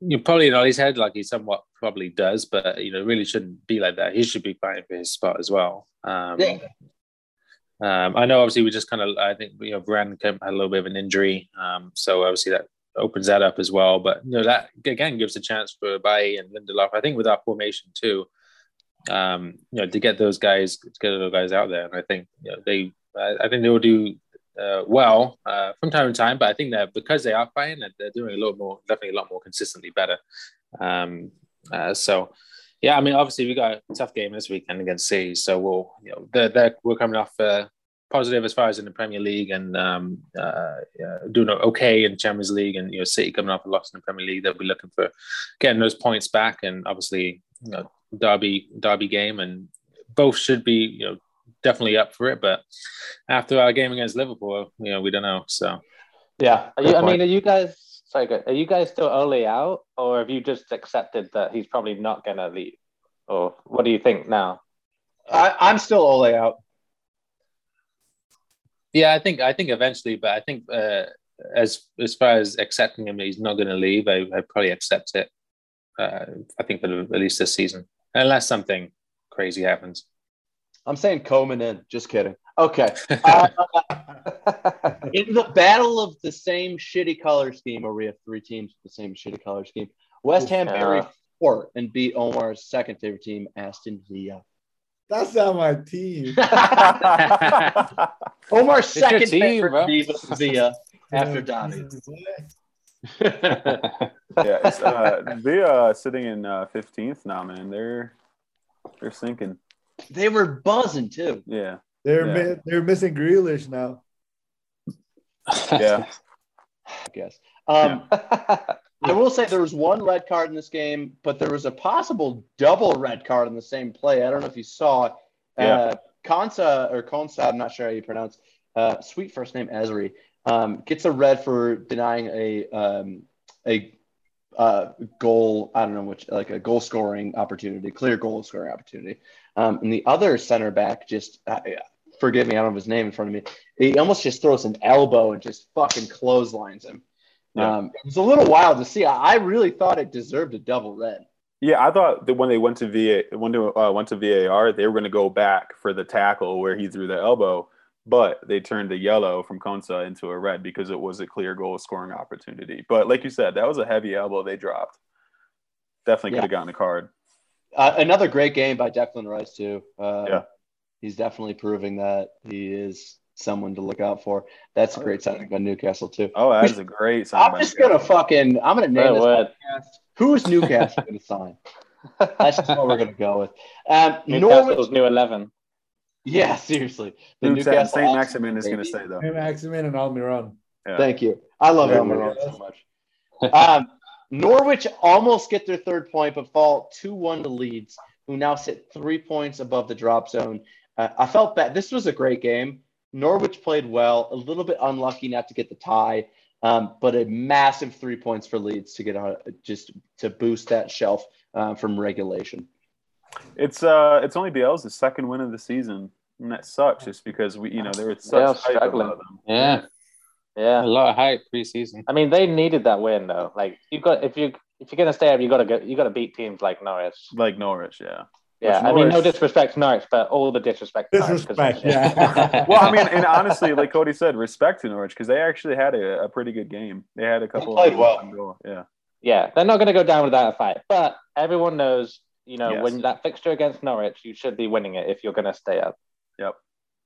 B: you know, probably in his head, like he somewhat probably does, but you know, really shouldn't be like that. He should be fighting for his spot as well. Um,
A: Yeah.
B: Um, I know, obviously, we just kind of, I think, you know, came- had a little bit of an injury, um, so obviously that opens that up as well. But you know, that again gives a chance for Bailly and Lindelof. I think with our formation too, um, you know, to get those guys, to get those guys out there, and I think you know, they, I, I think they will do uh, well uh, from time to time. But I think that because they are that they're doing a lot more, definitely a lot more consistently better. Um, uh, so. Yeah, I mean, obviously we got a tough game this weekend against City, so we'll, you know, they're, they're, we're coming off uh, positive as far as in the Premier League and um, uh, doing okay in Champions League, and you know, City coming off a loss in the Premier League. They'll be looking for getting those points back, and obviously, you know, Derby Derby game, and both should be, you know, definitely up for it. But after our game against Liverpool, you know, we don't know. So
A: Yeah.
D: You, I mean, are you guys sorry? Are you guys still Ole out, or have you just accepted that he's probably not going to leave? Or what do you think now?
A: I, I'm still Ole out.
B: Yeah, I think I think eventually, but I think uh, as as far as accepting him, he's not going to leave. I I probably accept it. Uh, I think for the, at least this season, unless something crazy happens.
A: I'm saying Koeman in. Just kidding. Okay. [laughs] Uh, in the battle of the same shitty color scheme, where we have three teams with the same shitty color scheme, West Ham
D: Yeah.
A: buried four and beat Omar's second favorite team, Aston Villa.
E: That's not my team. [laughs] [laughs]
A: Omar's
B: It's
A: second
B: team,
A: favorite
B: bro.
A: Villa, Villa after Donnie.
C: yeah, it's, uh, they uh sitting in uh, 15th now, man. They're they're sinking.
A: They were buzzing too.
C: Yeah,
E: They're
C: Yeah.
E: mi- they're missing Grealish now. [laughs]
C: yeah.
A: I guess. Um, [laughs] I will say there was one red card in this game, but there was a possible double red card in the same play. I don't know if you saw. it.
C: Yeah.
A: Uh, Konsa or Konsa, I'm not sure how you pronounce. Uh, sweet first name Ezri um, gets a red for denying a um, a uh, goal. I don't know which, like a goal scoring opportunity, clear goal scoring opportunity. Um, and the other center back just, uh, forgive me, I don't have his name in front of me. He almost just throws an elbow and just fucking clotheslines him.
C: Yeah.
A: Um, it was a little wild to see. I, I really thought it deserved a double red.
C: Yeah, I thought that when they went to VA, when uh, went to VAR, they were going to go back for the tackle where he threw the elbow, but they turned the yellow from Konsa into a red because it was a clear goal scoring opportunity. But like you said, that was a heavy elbow they dropped. Definitely could
A: Yeah.
C: have gotten a card.
A: Uh, another great game by Declan Rice too. Uh,
C: Yeah.
A: he's definitely proving that he is someone to look out for. That's a great signing by Newcastle too.
C: Oh, that is a great sign.
A: I'm just
C: Newcastle.
A: gonna fucking I'm gonna name
D: Good
A: this
D: word.
A: podcast. Who's Newcastle gonna sign? That's just what we're gonna go with. Um,
D: Newcastle's
A: Norwich,
D: new eleven.
A: yeah, seriously. The
C: Dude,
A: Newcastle
C: Saint Maximin is going to
A: baby.
C: stay though.
E: Saint Maximin and Almiron.
C: Yeah.
A: Thank you. I love
C: Very
A: Almiron
E: good.
A: so much. Um, Norwich almost get their third point, but fall 2 1 to Leeds, who now sit three points above the drop zone. Uh, I felt that this was a great game. Norwich played well, a little bit unlucky not to get the tie, um, but a massive three points for Leeds to get on, just to boost that shelf uh, from relegation.
C: It's uh, it's only Bielsa's second win of the season, and that sucks just because we, you know, there was such
D: They're struggling.
C: about them.
B: Yeah, a lot of hype preseason.
D: I mean, they needed that win though. Like you got if you if you're gonna stay up, you got to go. You got to beat teams like Norwich.
C: Like Norwich, yeah.
D: Yeah,
C: Which
D: I mean, no disrespect to Norwich, but all the disrespect. to Norwich 'cause-
E: Disrespect, yeah. [laughs]
C: Well, I mean, and honestly, like Cody said, respect to Norwich because they actually had a, a pretty good game. They had a couple.
A: played
C: of
A: well.
C: goal. Yeah.
D: yeah, they're not going to go down without a fight. But everyone knows, you know,
C: Yes.
D: when that fixture against Norwich, you should be winning it if you're going to stay up.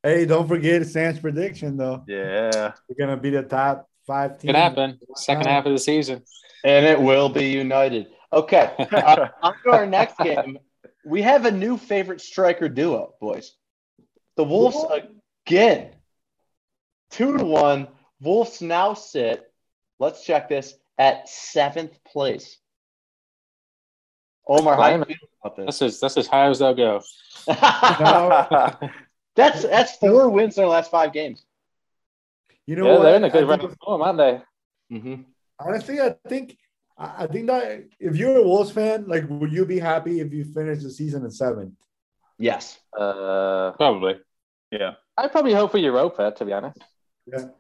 E: Hey, don't forget Sam's prediction though.
C: Yeah.
E: We're gonna be the top five team.
B: Could happen. Second half of the season.
A: And it will be united. Okay. [laughs] Uh, on to our next game. We have a new favorite striker duo, boys. The Wolves again. Two to one. Wolves now sit, let's check this, at seventh place. Omar, how do you feel about
B: That's
A: this?
B: as that's as high as they'll go. [laughs]
A: that's that's four wins in their last five games.
E: You know
D: yeah,
E: what?
D: they're in a
E: I
D: good
E: think
D: run of form, aren't they?
A: Mm-hmm.
E: Honestly, I think I I think that if you're a Wolves fan, like, would you be happy if you finish the season in seventh?
A: Yes.
D: Uh,
B: Probably.
C: yeah.
D: I'd probably hope for Europa, to be honest.
E: And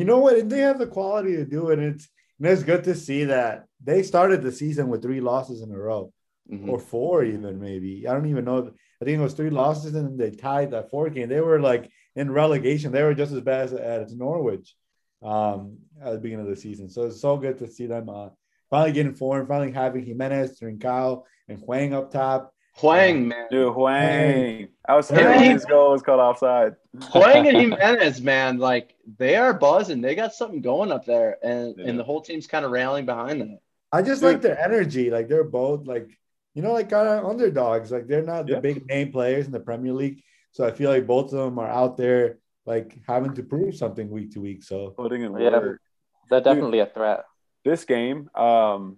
E: you know what? And they have the quality to do it. It's and it's good to see that they started the season with three losses in a row,
A: Mhm.
E: or four even maybe. I don't even know. I think it was three losses, and they tied that fourth game. They were like in relegation. They were just as bad as, as Norwich um, at the beginning of the season. So it's so good to see them uh, finally getting form, finally having Jimenez, Trincao, and Hwang up top.
A: Hwang, man.
C: Dude, Hwang. I was
A: Yeah.
C: scared when his goal was called offside.
A: Hwang and [laughs] Jimenez, man, like they are buzzing. They got something going up there, and
C: Yeah.
A: and the whole team's kind of rallying behind them.
E: I just
C: Dude.
E: like their energy. Like they're both like, you know, like kind of underdogs. Like they're not
C: Yeah.
E: the big name players in the Premier League. So I feel like both of them are out there like having to prove something week to week. So
C: Putting in
D: Yeah.
C: work.
D: They're definitely a threat.
C: This game, um,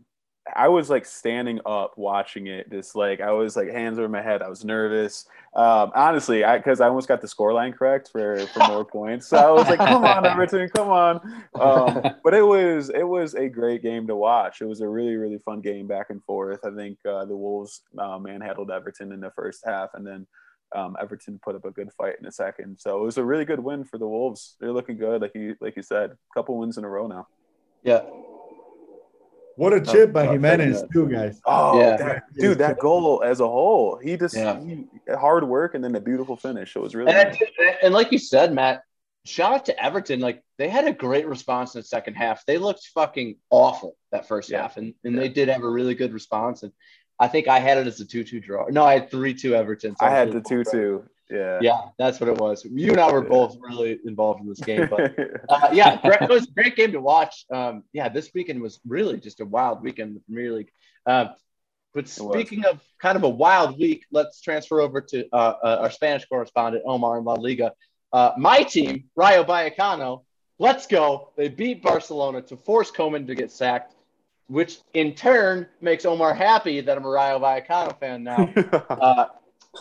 C: I was like standing up watching it. Just like I was like hands over my head. I was nervous. Um, honestly, I because I almost got the scoreline correct for for more points. So I was like, "Come on, Everton, come on!" Um, [laughs] but it was it was a great game to watch. It was a really really fun game back and forth. I think uh, the Wolves uh, manhandled Everton in the first half, and then um, Everton put up a good fight in the second. So it was a really good win for the Wolves. They're looking good, like you like you said, a couple wins in a row now.
A: Yeah,
E: what a chip by Jimenez
A: thank
E: too, guys.
C: Oh,
A: Yeah.
C: that, dude, that goal as a whole, he just
A: Yeah.
C: he, hard work and then a beautiful finish. It was really
A: and,
C: nice.
A: And like you said, Matt, shout out to Everton. Like they had a great response in the second half. They looked fucking awful that first
C: Yeah.
A: half, and, and they did have a really good response. And I think I had it as a two-two draw. No, I had three-two Everton. so
C: I had the two two. Yeah.
A: Yeah, that's what it was. You and I were both really involved in this game, but [laughs] uh, yeah, it was a great game to watch. Um, yeah, this weekend was really just a wild weekend in the Premier League. Uh, but speaking of kind of a wild week, let's transfer over to uh, uh, our Spanish correspondent Omar in La Liga. Uh, my team, Rayo Vallecano, let's go. They beat Barcelona to force Koeman to get sacked, which in turn makes Omar happy that I'm a Rayo Vallecano fan now. [laughs] Uh,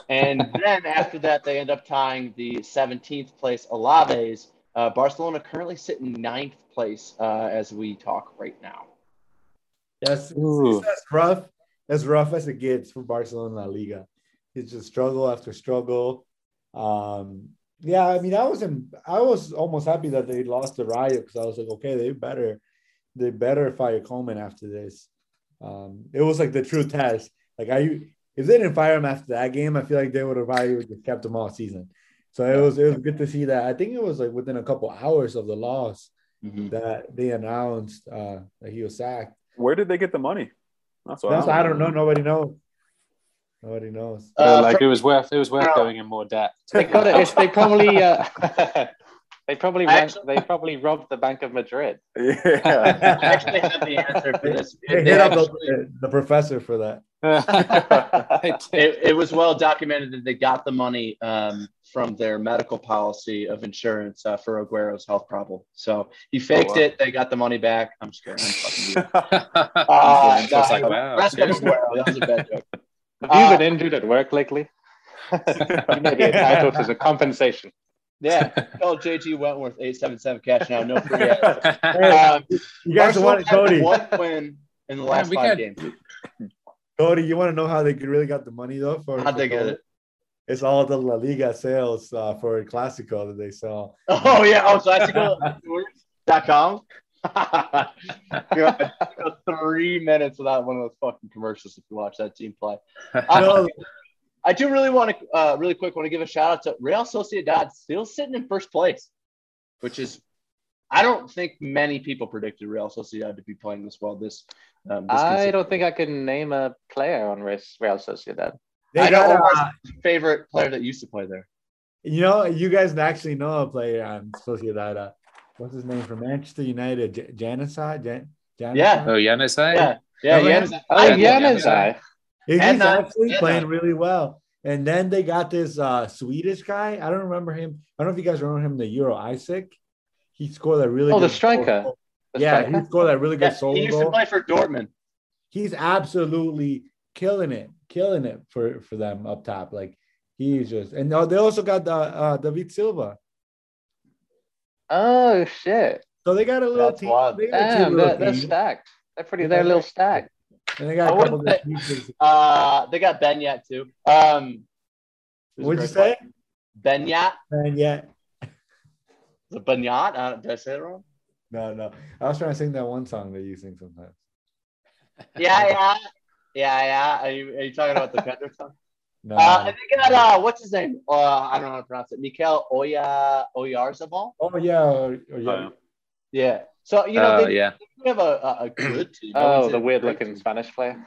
A: and then after that, they end up tying the 17th place Alaves. Uh, Barcelona currently sit in ninth place uh, as we talk right now.
E: Yes,
B: Ooh.
E: it's as rough as rough as it gets for Barcelona La Liga. It's just struggle after struggle. Um, yeah, I mean, I was in, I was almost happy that they lost to Rayo because I was like, okay, they better, they better fire Koeman after this. Um, it was like the true test. Like, I if they didn't fire him after that game, I feel like they would have probably just kept him all season. So it was it was good to see that. I think it was like within a couple hours of the loss that they announced uh, that he was sacked.
C: Where did they get the money? That's what
E: That's I don't know. Nobody knows. Nobody knows.
B: Uh,
A: Uh,
B: like
A: for-
B: it was worth it was worth
A: No.
B: going in more debt.
D: They got it. It's, they probably uh, [laughs] they probably
A: I
D: ran,
A: actually-
D: they probably robbed the Bank of Madrid. [laughs]
C: Yeah.
A: I actually have the answer for this.
E: They
A: They
E: hit up the, the professor for that. [laughs]
A: It, it was well documented that they got the money um, from their medical policy of insurance uh, for Aguero's health problem. So he faked
C: Oh, wow.
A: it. They got the money back. I'm just kidding. I'm fucking [laughs] you.
B: Uh, so it's like,
A: no,
B: wow,
A: rest of
B: seriously?
A: Aguero. That was a bad joke.
D: Have you
A: Uh,
D: been injured at work lately? you may be entitled to the compensation.
A: Yeah. [laughs] Call JG Wentworth 877 cash now. No free ads. Um,
E: you guys want
A: had
E: Cody?
A: one win in the last
B: we
A: five
B: got-
A: games.
E: Cody, you want to know how they really got the money though? For
A: How'd they get it?
E: It's all the La Liga sales uh, for Clasico that they sell.
A: Oh yeah, oh classical.com. God, [laughs] three minutes without one of those fucking commercials if you watch that team play.
E: No,
A: I do really want to, uh, really quick, want to give a shout out to Real Sociedad, still sitting in first place, which is, I don't think many people predicted Real Sociedad to be playing this well. This, um, this
D: I don't think I can name a player on Real Real Sociedad.
E: they
A: I know
E: got,
A: Omar's
E: uh,
A: favorite player that used to play there.
E: you know, you guys actually know a player on Sociedad. Uh, what's his name from Manchester United? J- Januzaj? Jan- Januzaj?
A: Yeah.
B: Oh, Yanis, eh?
A: Yeah, yeah,
E: Yeah,
A: yeah.
D: Oh,
B: Yeah,
D: yeah,
B: yeah,
D: yeah.
E: He's
A: And,
E: actually playing really well. And then they got this uh, Swedish guy. I don't remember him. I don't know if you guys remember him, the Euro Isak. He scored a really
D: Oh,
E: good
D: the striker.
E: goal.
D: The
E: yeah,
D: striker?
E: he scored that really good
A: Yeah,
E: solo
A: he used to play for Dortmund.
E: He's absolutely killing it, killing it for for them up top. Like he's just, and uh, they also got the uh, David Silva.
D: Oh shit!
E: So they got a little
A: That's
E: team.
A: wild.
E: They got two
D: Damn, they're, they're stacked. They're pretty. They're a little stacked.
E: And they got
A: I
E: a couple
A: wouldn't
E: pieces.
A: Uh, they got Benyat too. Um,
E: What'd you
A: great
E: say?
A: player. Benyat.
E: And yeah,
A: The Benyat. Uh, did I say it wrong?
E: no, no. I was trying to sing that one song that you sing sometimes. [laughs]
A: Yeah, yeah, yeah, yeah. Are you, are you talking about the Kendrick song? [laughs]
E: No,
A: Uh, and they got uh, what's his name? Uh, I don't know how to pronounce it. Mikel Oya Oyarzabal.
E: oh yeah, or, or yeah.
C: Oh,
A: Yeah. So you know
B: Oh,
A: they,
B: yeah.
A: they have a, a, a good team. I
D: Oh, the weird looking. Spanish player.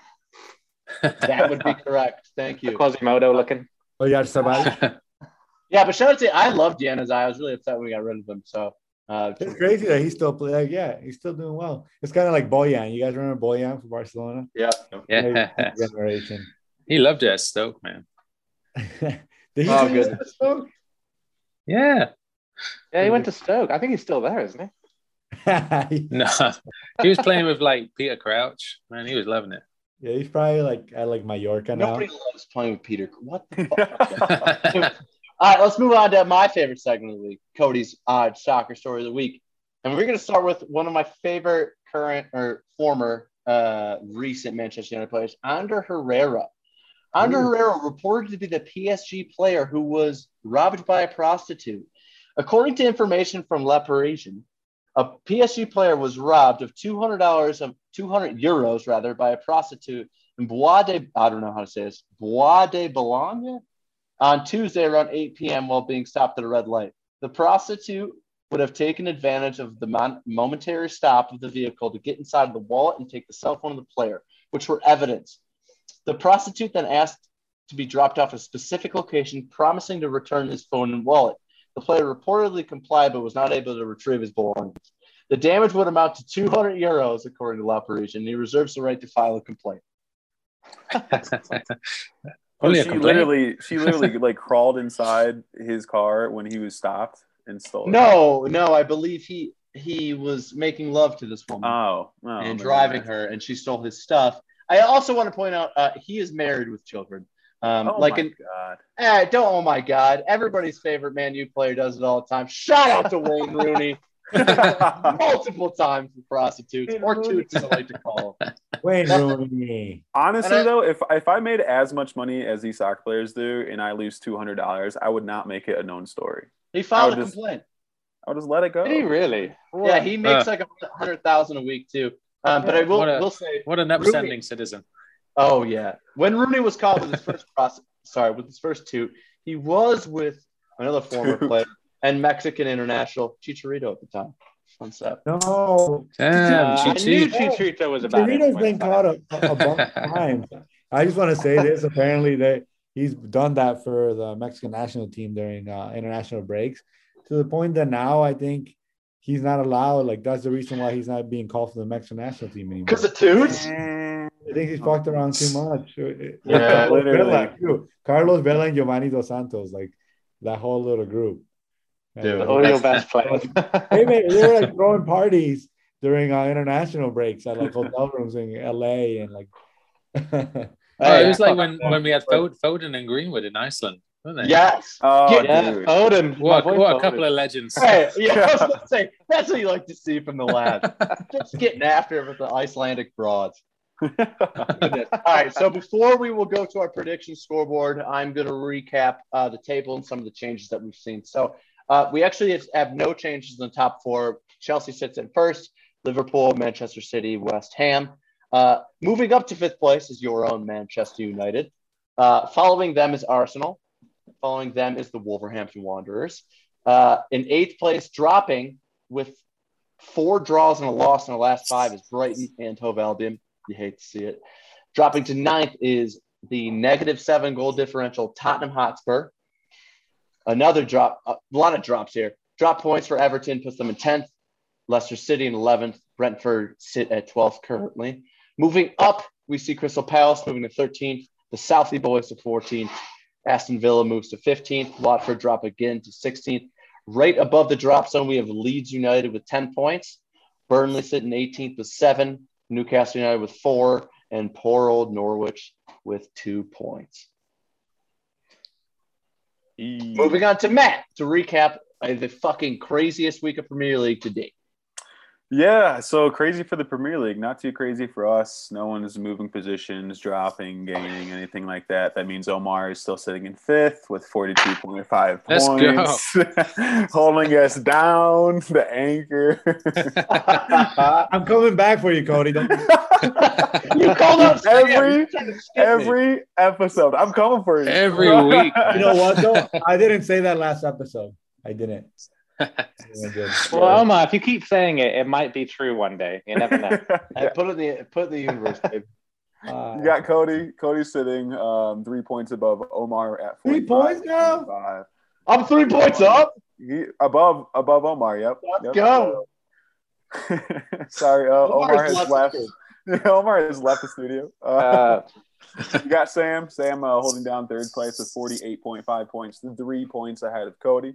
A: That would be correct. Thank
D: The
A: you.
D: Quasimodo looking.
E: oh yeah, Sabal. [laughs]
A: Yeah, but shout out to I love Gianna's I was really upset when we got rid of him. So uh,
E: It's crazy that he's still playing. Like, yeah, he's still doing well. It's kind of like Bojan. You guys remember Bojan from Barcelona?
A: yeah.
B: yeah. [laughs]
E: Generation.
B: he loved it at Stoke, man. [laughs]
E: Did he
A: Oh,
E: say
A: goodness.
E: Stoke?
B: Yeah.
D: Yeah, he went to Stoke. I think he's still there, isn't he?
E: Yeah, [laughs]
B: No. he was playing with like Peter Crouch. Man, he was loving it.
E: Yeah, he's probably like at like Mallorca now.
A: Nobody loves playing with Peter. What the [laughs] fuck? All right, let's move on to my favorite segment of the week, Cody's odd soccer story of the week. And we're going to start with one of my favorite current or former uh, recent Manchester United players, Ander Herrera. Ander
E: Ooh.
A: Herrera reported to be the PSG player who was robbed by a prostitute. According to information from Le Parisien, a PSG player was robbed of $200 of 200 euros rather by a prostitute in Bois de I don't know how to say this Bois de Boulogne on Tuesday around 8 p.m. while being stopped at a red light. The prostitute would have taken advantage of the mon- momentary stop of the vehicle to get inside of the wallet and take the cell phone of the player, which were evidence. The prostitute then asked to be dropped off at a specific location, promising to return his phone and wallet. The player reportedly complied but was not able to retrieve his belongings. The damage would amount to 200 euros, according to La Parisien. He reserves the right to file a complaint. [laughs]
B: Only a
C: she
B: complaint.
C: literally, she [laughs] literally like crawled inside his car when he was stopped and stole it.
A: No, no, I believe he he was making love to this woman
C: Oh, oh
A: and
C: man.
A: driving her, and she stole his stuff. I also want to point out uh, he is married with children. Um,
C: Oh
A: like
C: my
A: in,
C: god.
A: eh, don't oh my god, everybody's favorite Man U player does it all the time. Shout out to Wayne [laughs] Rooney, [laughs] multiple times for prostitutes
E: Wayne
A: or
E: Rooney.
A: toots, as I like to call them.
E: Wayne Rooney.
C: Honestly,
A: I-
C: though, if if I made as much money as these soccer players do and I lose two hundred dollars, I would not make it a known story.
A: He filed a
C: just-
A: complaint.
C: I would just let it go.
D: Did he really?
A: Yeah, he makes
B: Uh.
A: like a hundred thousand a week too. Um, but I will
B: What a-
A: will say
B: What an upstanding citizen.
A: Oh yeah. When Rooney was caught with his [laughs] first cross, sorry, with his first two, he was with another former
C: Two.
A: player and Mexican international Chicharito at the time. concept.
E: No,
B: Damn,
D: Uh, I
B: cheat
D: knew
B: sheet.
D: Chicharito was about.
E: Chicharito's been caught a, a bunch [laughs] of times. I just want to say this. Apparently, that he's done that for the Mexican national team during uh, international breaks, to the point that now I think he's not allowed. Like that's the reason why he's not being called for the Mexican national team anymore.
A: Because of twos?
E: I think he's fucked around too much. [laughs] [laughs]
A: Yeah,
E: Carlos
C: literally.
E: Vela, too. Carlos Vela and Giovanni Dos Santos, like that whole little group. And,
A: Dude.
E: like,
D: All your best players.
E: they, made, they were like throwing parties during uh, international breaks at like hotel rooms in LA and like. [laughs]
B: Oh, it was like when, when we had Fod- Foden and Greenwood in Iceland, wasn't it?
A: Yes.
C: Oh,
D: yeah,
C: dude.
D: Odin.
B: What,
D: My boy
B: what a couple of legends.
A: Hey, yeah, I was gonna say that's what you like to see from the lad. Just getting after it with the Icelandic broads. [laughs] All right, so before we will go to our prediction scoreboard, I'm going to recap uh, the table and some of the changes that we've seen. So uh, we actually have no changes in the top four. Chelsea sits in first, Liverpool, Manchester City, West Ham. Uh, moving up to fifth place is your own Manchester United. Uh, following them is Arsenal. Following them is the Wolverhampton Wanderers. Uh, in eighth place, dropping with four draws and a loss in the last five is Brighton and Hove Albion. You hate to see it. Dropping to ninth is the negative seven goal differential Tottenham Hotspur. Another drop, a lot of drops here. Drop points for Everton puts them in 10th. Leicester City in 11th. Brentford sit at 12th currently. Moving up, we see Crystal Palace moving to 13th. The Southie Boys to 14th. Aston Villa moves to 15th. Watford drop again to 16th. Right above the drop zone, we have Leeds United with 10 points. Burnley sitting 18th with seven. Newcastle United with four. And poor old Norwich with two points. Moving on to Matt to recap the fucking craziest week of Premier League to date.
C: Yeah, so crazy for the Premier League, not too crazy for us. No one is moving positions, dropping, gaining, anything like that. That means Omar is still sitting in fifth with 42.5
B: Let's
C: points, [laughs] holding us down, the anchor. [laughs]
E: I'm coming back for you, Cody. Don't, [laughs]
A: You called out Sam.
C: Every-
A: You tried to skip me.
C: Every episode, I'm coming for you.
B: Every week.
E: you know what though? I didn't say that last episode. I didn't. I did. [laughs]
D: Well, Omar, if you keep saying it, it might be true one day. You never know. [laughs]
A: Hey, put it the put the universe, babe.
E: Uh,
C: You got Cody. Cody's sitting um, three points above Omar at
E: Three points now?
C: 25.
A: I'm three points up.
C: He, above above Omar. Yep.
A: Let's
C: yep.
A: go. [laughs]
C: Sorry, uh, Omar has
A: left
C: left. Omar has left the studio. Uh,
D: Uh,
C: you got Sam. Sam uh, holding down third place with forty-eight point five points, three points ahead of Cody.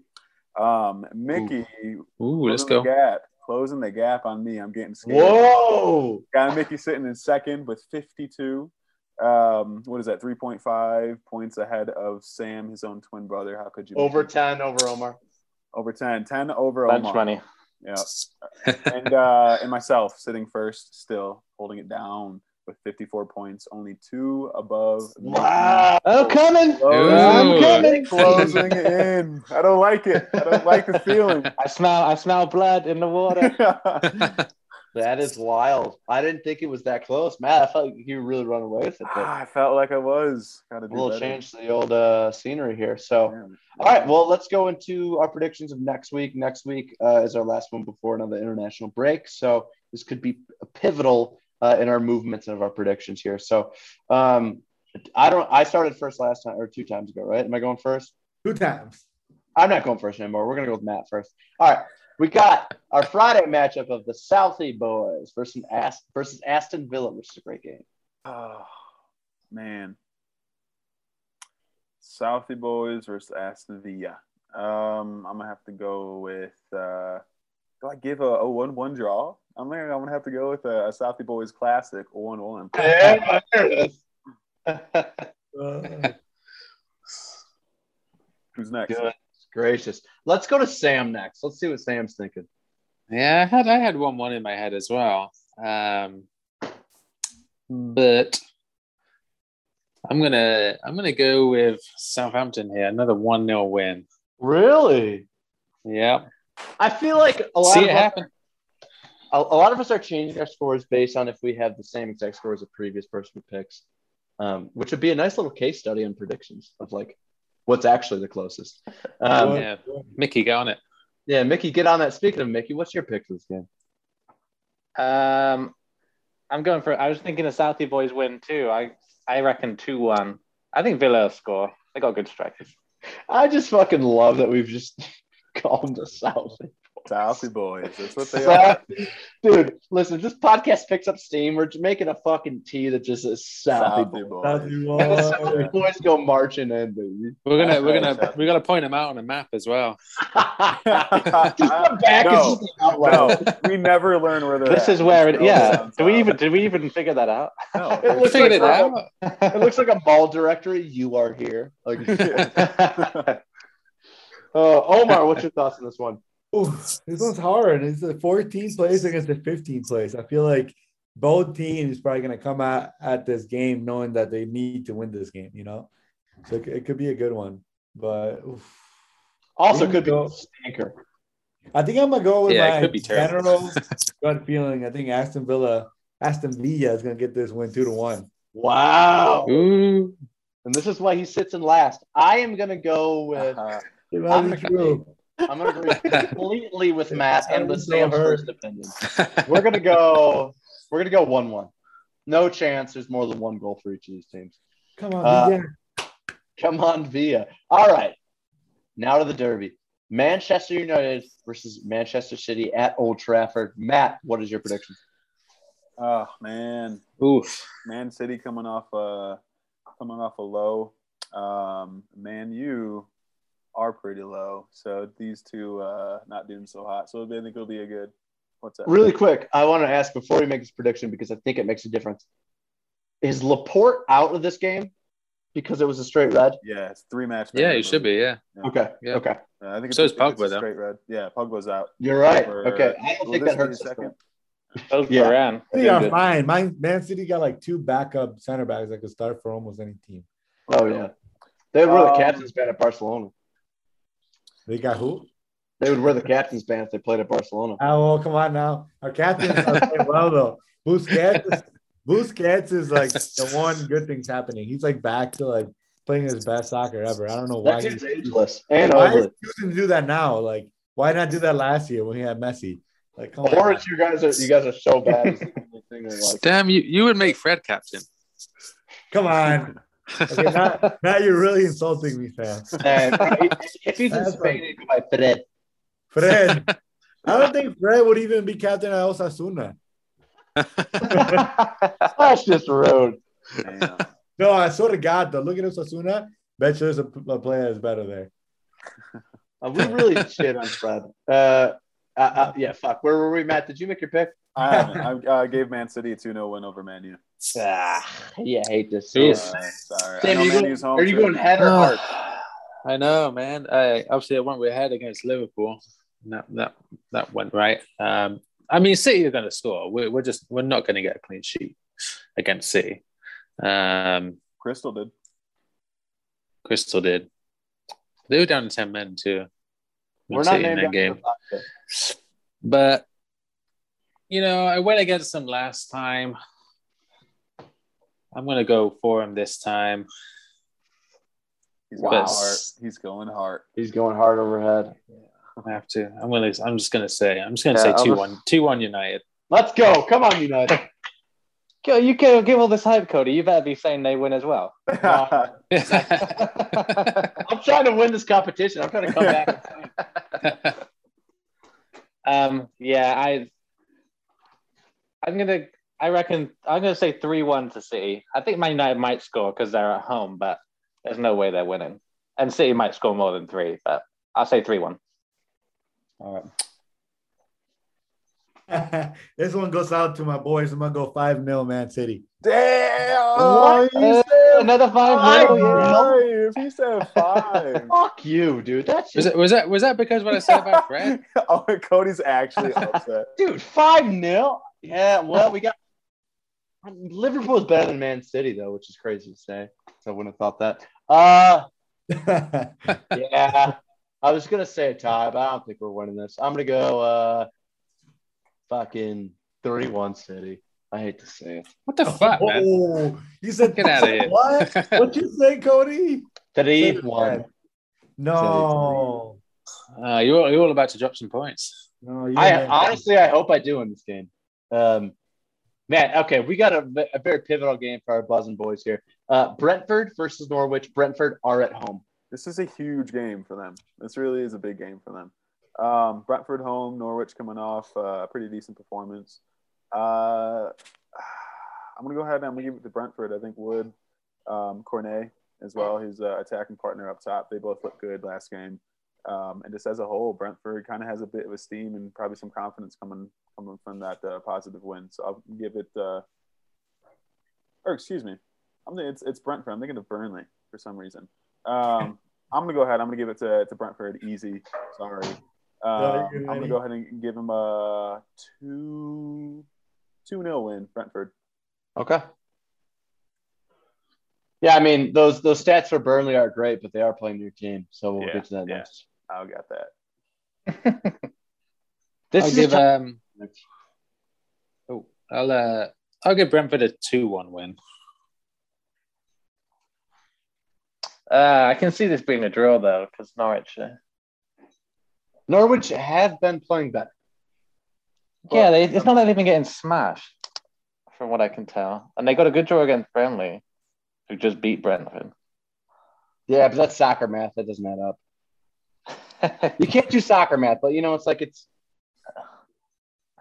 C: Um, Mickey,
B: Ooh, let's go.
C: Gap, closing the gap on me. I'm getting scared.
A: Whoa.
C: Got Mickey sitting in second with 52. Um, what is that? 3.5 points ahead of Sam, his own twin brother. How could you?
A: Over 10 over Omar.
C: over 10, 10 over
D: lunch
C: Omar.
D: money.
C: Yeah, and uh, and myself sitting first, still holding it down with 54 points, only two above. Mickey.
A: Wow.
D: Oh, coming.
C: Closing,
B: I'm coming.
C: closing in. I don't like it. I don't like the feeling.
D: I smell. I smell blood in the water. [laughs]
A: That is wild. I didn't think it was that close. Matt, I felt like you really run away with it. But
C: Ah, I felt like I was. Got to
A: a little
C: better.
A: change to the old uh, scenery here. So,
C: Man.
A: all right, well, let's go into our predictions of next week. Next week uh, is our last one before another international break. So, this could be a pivotal uh, in our movements and of our predictions here. So, um, I don't, I started first last time or two times ago, right? Am I going first?
E: Two times.
A: I'm not going first anymore. We're going to go with Matt first. All right. We got our Friday matchup of the Southie boys versus, Ast- versus Aston Villa, which is a great game.
C: Oh man. Southie Boys versus Aston Villa. Um, I'm gonna have to go with. Uh, do I give a, a one-one draw? I'm gonna, I'm gonna have to go with a, a Southie Boys classic one-one.
A: Yeah, there it is.
E: Uh, [laughs]
C: Who's next?
A: Good gracious. Let's go to Sam next. Let's see what Sam's thinking.
B: Yeah, I had I had one one in my head as well. Um, but I'm gonna I'm gonna go with Southampton here. Another one 0 win.
A: Really?
B: Yeah,
A: I feel like a lot
B: see
A: of
B: it
A: us,
B: happen.
A: a, a lot of us are changing our scores based on if we have the same exact score as a previous person who picks, um, which would be a nice little case study on predictions of like what's actually the closest. [laughs] Um,
B: Yeah, Mickey, get on it.
A: Yeah, Mickey, get on that. Speaking of Mickey, what's your pick for this game?
D: Um, I'm going for. I was thinking the Southie boys win too. I I reckon two one. I think Villa score. They got good strikers.
A: I just fucking love that we've just called them the South.
C: Southie boys. That's what they are.
A: Dude, listen, this podcast picks up steam. We're making a fucking tea that just says Southie,
C: Southie
A: boys.
C: boys.
E: Southie boys. [laughs]
A: Southie boys go marching in, baby.
B: We're gonna we're
C: Okay,
B: gonna we gotta point them out on a map as well. [laughs]
A: back
C: No,
A: just the outline.
C: no, we never learn where they're
D: This
C: at.
D: is where it. Yeah.
C: down
D: Do we even did we even figure that out? [laughs]
C: No.
A: It
B: We
A: looks like
B: it
A: a-
B: out.
A: It looks like a mall directory. You are here. Like, uh, Omar, what's your thoughts on this one? [laughs]
E: Ooh, this one's hard. It's the 14th place against the 15th place. I feel like both teams is probably going to come out at this game knowing that they need to win this game, you know? So it, it could be a good one. But oof.
A: Also,
E: Ooh,
A: could be
E: go.
A: a stinker.
E: I think I'm going to go with
B: Yeah,
E: my
B: could be
E: general [laughs] gut feeling. I think Aston Villa, Aston Villa is going to get this win two to one.
A: Wow.
B: Ooh.
A: And this is why he sits in last. I am going to go with,
C: Uh-huh.
E: It might
A: I'm
E: be
A: gonna- I'm going to agree [laughs] completely with Matt and with
E: So
A: Sam's
E: hurt.
A: first opinion. We're going to go, we're going to go 1 1. No chance there's more than one goal for each of these teams.
E: Come on,
A: Uh,
E: Villa.
A: Come on, Via. All right. Now to the Derby. Manchester United versus Manchester City at Old Trafford. Matt, what is your prediction?
C: Oh man,
B: Oof.
C: Man City coming off a coming off a low. Um, Man U are pretty low, so these two uh, not doing so hot. So I think it'll be a good. What's that?
A: Really quick, I want to ask before we make this prediction because I think it makes a difference. Is Laporte out of this game because it was a straight red?
C: Yeah, it's three match.
B: Yeah,
C: ban,
B: you
C: I
B: should be. Yeah.
A: Okay.
B: Yeah.
A: Okay.
C: Uh, I think
B: So
C: it's,
B: is
C: I think it's
B: Pogba, though.
C: straight red. Yeah, Pogba's out.
A: You're right.
C: For-
A: Okay. I don't think
C: this
A: that
C: be
A: hurts.
C: second.
D: Both
A: Yeah.
D: Varane.
E: They are fine. My Man City got like two backup center backs that could start for almost any team.
A: Oh yeah. They were wear the
C: Um,
A: captain's band at Barcelona.
E: They got who?
A: They would wear the captain's band if they played at Barcelona.
E: Oh, well, come on now. Our captain is [laughs] playing well though. Busquets, is, Busquets is like the one good thing's happening. He's like back to like playing his best soccer ever. I don't know why.
A: That dude's
E: he's-
A: ageless and
E: Why is
A: ugly.
E: he choosing to do that now? Like, why not do that last year when he had Messi? Like, come
A: Or
E: on.
A: you guys are you guys are so bad. [laughs] It's the only thing they like.
B: Damn, you you would make Fred captain.
E: Come on. Okay, now, [laughs] now you're really insulting me, fam.
A: And [laughs] if he's in
E: That's
A: Spain, he'd go by Fred.
E: Fred. [laughs] I don't think Fred would even be captain at Osasuna.
A: That's just rude.
C: Damn.
E: No, I swear to God, though, look at Osasuna. Bet you there's a, a player that's better there.
A: Uh, we really shit on Fred. Uh, uh, uh, yeah, fuck. Where were we, Matt? Did you make your pick?
C: I haven't. I uh, gave Man City a 2 0 win over Man U.
A: Ah, yeah, I hate this. see it.
C: sorry. I
A: Sam,
C: know
A: you
C: Man
A: go- are you
C: too.
A: going head or heart?
B: I know, man. I obviously I went with head against Liverpool. That that that went right. Um, I mean, City are going to score. We're, we're just we're not going to get a clean sheet against City. Um,
C: Crystal did.
B: Crystal did. They were down to ten men too.
A: We're
B: City
A: not
B: in that game, but you know, I went against them last time. I'm going to go for him this time.
C: He's
A: Wow.
C: going hard. He's going hard.
A: He's going hard overhead.
B: I have to. I'm gonna. I'm just gonna say. I'm just gonna
D: Yeah,
B: say
D: I'll
B: two
D: just-
B: one. Two one United.
A: Let's go. Come on, United. [laughs]
D: Go- You can give all this hype, Cody. You better be saying they win as well. [laughs]
A: I'm trying to win this competition. I'm trying to come back. [laughs]
D: Um, yeah, I, I'm gonna. I reckon I'm gonna say three one to City. I think Man United might score because they're at home, but there's no way they're winning. And City might score more than three, but I'll say three one.
B: All right. [laughs]
E: this one goes out to my boys. I'm gonna go five 0 Man City.
C: Damn!
A: What?
C: He uh, said
D: Another five.
A: Five
D: nil, yeah.
C: five. He said five. [laughs]
A: Fuck you, dude. That's
B: Was
A: just,
B: that was that was that because what I said about Fred? [laughs]
C: oh, Cody's actually upset.
A: dude. Five 0 Yeah. Well, we got Liverpool's better than Man City though, which is crazy to say. So I wouldn't have thought that. Uh, [laughs] yeah. I was gonna say a tie, but I don't think we're winning this. I'm gonna go uh, fucking three one City. I hate to say it.
B: What the fuck, man?
E: oh, you said
B: Get outta here. [laughs]
E: What? What you say, Cody?
A: Three one.
E: No.
B: Uh, you're, you're all about to drop some points.
E: No, you
A: I honestly, I hope I do in this game. Um, man, okay, we got a, a very pivotal game for our buzzing boys here. Uh, Brentford versus Norwich. Brentford are at home.
C: This is a huge game for them. This really is a big game for them. Um, Brentford home, Norwich coming off uh, a pretty decent performance. Uh, I'm gonna go ahead and I'm gonna give it to Brentford. I think Wood, um, Cornet as well, his uh, attacking partner up top. They both looked good last game. Um, and just as a whole, Brentford kind of has a bit of esteem and probably some confidence coming coming from that uh, positive win. So I'll give it. Uh, or excuse me, I'm thinking it's it's Brentford. I'm thinking of Burnley for some reason. Um, [laughs] I'm gonna go ahead. I'm gonna give it to, to Brentford. Easy. Sorry. Uh, I'm gonna go ahead and give him a two two nil win. Brentford.
A: Okay. Yeah, I mean those those stats for Burnley are great, but they are playing your team, so we'll
C: Yeah,
A: get to that
C: yeah.
A: next.
C: I'll get that. [laughs]
A: This
B: I'll
A: is
B: give
A: a tough-
B: um. Oh, I'll uh, I'll give Brentford a two-one win.
D: Uh, I can see this being a draw though, because Norwich. Uh,
A: Norwich have been playing better.
D: yeah, they, it's not like they've been getting smashed, from what I can tell, and they got a good draw against Burnley, who just beat Brentford.
A: Yeah, but that's soccer math. That doesn't add up. [laughs] You can't do soccer math, but you know it's like it's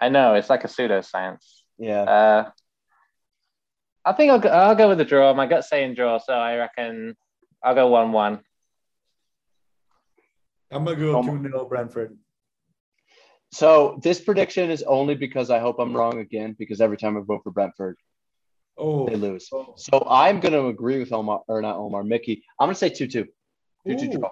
D: I know it's like a pseudoscience.
A: yeah.
D: Uh, I think I'll go, I'll go with the draw. My gut's saying draw, so I reckon I'll go one-one.
E: I'm gonna go
A: Um,
E: two 0 Brentford.
A: So this prediction is only because I hope I'm wrong again. Because every time I vote for Brentford,
E: Oh,
A: they lose. So I'm going to agree with Omar or not Omar, Mickey. I'm going to say two two. Two two draw.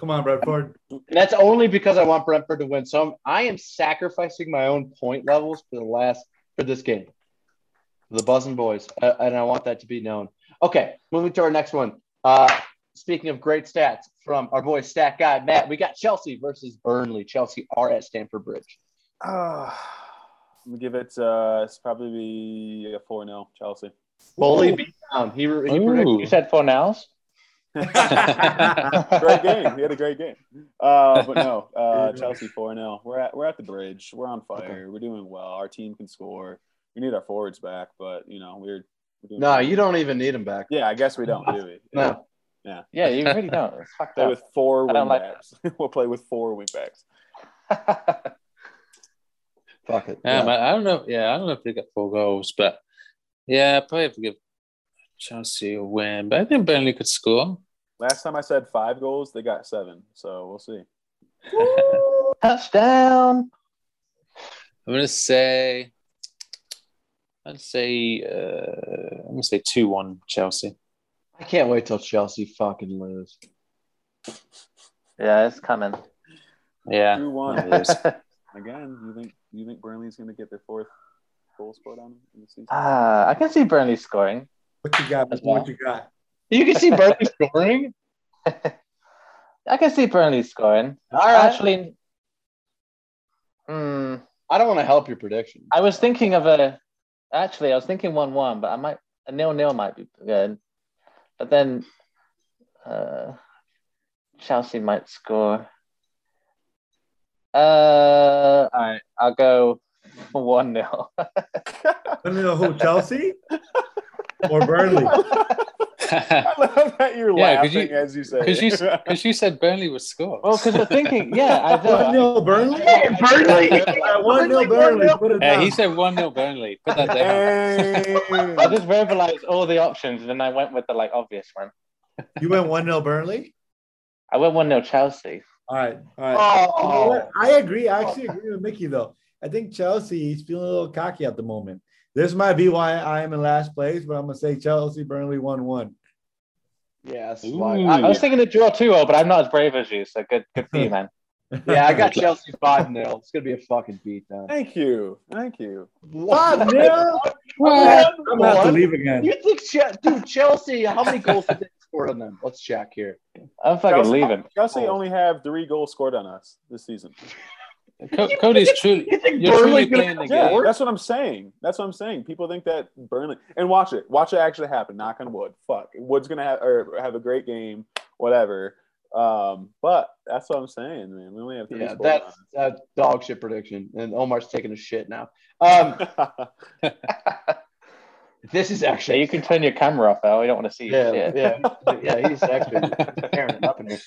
E: Come on, Brentford.
A: And that's only because I want Brentford to win. So I'm, I am sacrificing my own point levels for the last for this game. The Buzzing Boys, uh, and I want that to be known. Okay, moving to our next one. Uh, speaking of great stats from our boy Stat Guy Matt, we got Chelsea versus Burnley. Chelsea are at Stamford Bridge.
C: Uh, I'm gonna give it. Uh, it's probably be a four 0 Chelsea.
A: Fully beat down. He, he predicted.
B: Ooh.
D: You said four nows? [laughs]
C: great game. He had a great game. Uh, but no, uh, [laughs] Chelsea four 0 We're at we're at the bridge. We're on fire. We're doing well. Our team can score. We need our forwards back, but you know we're. we're
A: No,
C: well.
A: you don't even need him back.
C: Yeah, I guess we don't, do we?
A: No.
D: Yeah, [laughs] Yeah, you really don't. It's fucked
C: Play
D: up.
C: with four
D: I don't like
C: wingbacks. we'll play with four wingbacks.
A: Fuck it.
B: Yeah,
A: Yeah.
B: but I don't know. Yeah, I don't know if they got four goals, but yeah, I'd probably have to give Chelsea win. But I think Burnley could score.
C: Last time I said five goals, they got seven. So we'll see. [laughs]
D: Touchdown.
B: I'm gonna say, I'd say, uh, I'm gonna say two-one Chelsea.
A: I can't wait till Chelsea fucking lose.
D: Yeah, it's coming.
B: Yeah,
C: Two one. [laughs]
B: it is.
C: Again, you think you think Burnley's going to get their fourth goal scored on them in the season?
D: Ah, I can see Burnley scoring.
E: What you got?
D: As
E: What you got?
A: You can see Burnley scoring. [laughs]
D: I can see Burnley scoring.
A: All right.
D: Actually, hmm,
A: I don't want to help your prediction.
D: I was thinking of a. Actually, I was thinking one-one, but I might a nil-nil might be good. But then, uh, Chelsea might score. Uh, all right, I'll go [laughs] one 0 [laughs]
E: One 0 who? Chelsea or Burnley? [laughs]
C: I love that you're
B: Yeah, 'cause
C: laughing
B: you-
C: as you say.
B: Because you, because you said Burnley was score.
D: Well, because we're thinking, yeah, I [laughs]
E: One
D: know.
E: 0 Burnley.
A: Burnley. [laughs]
E: One 0 Burnley.
B: Yeah, he said one 0 Burnley. Put that down.
C: Hey.
D: I just verbalized all the options, and then I went with the like obvious one.
E: You went one 0 Burnley.
D: I went one 0 Chelsea.
E: All right, all right.
A: Oh.
E: I agree. I actually agree with Mickey though. I think Chelsea is feeling a little cocky at the moment. This might be why I am in last place, but I'm gonna say Chelsea Burnley one one.
A: yes.
B: Ooh.
D: I
A: I,
D: was thinking of draw 2 0, but I'm not as brave as you, so good, good for you, man. [laughs]
A: yeah, I got Chelsea 5 0. It's going to be a fucking beatdown.
C: Thank you. Thank you.
E: Five nil. [laughs] I'm gonna to leave again.
A: You think, Che- dude, Chelsea, how many goals did they score on them? Let's check here.
D: I'm fucking
C: Chelsea,
D: leaving.
C: Chelsea only have three goals scored on us this season.
B: Co- Cody's truly,
A: You think
B: you're truly
A: Burnley's gonna
B: playing the
A: score?
B: game.
C: That's what I'm saying. That's what I'm saying. People think that Burnley and watch it. Watch it actually happen. Knock on wood. Fuck. Wood's gonna have or have a great game. Whatever. Um, but that's what I'm saying, man. We only have three.
A: Yeah, that's that's dog shit prediction. And Omar's taking a shit now. Um, [laughs] this is
D: Yeah,
A: actually
D: you can turn your camera off, Al. We don't want to see your
A: yeah,
D: shit.
A: yeah, yeah. He's actually [laughs] tearing it up in here.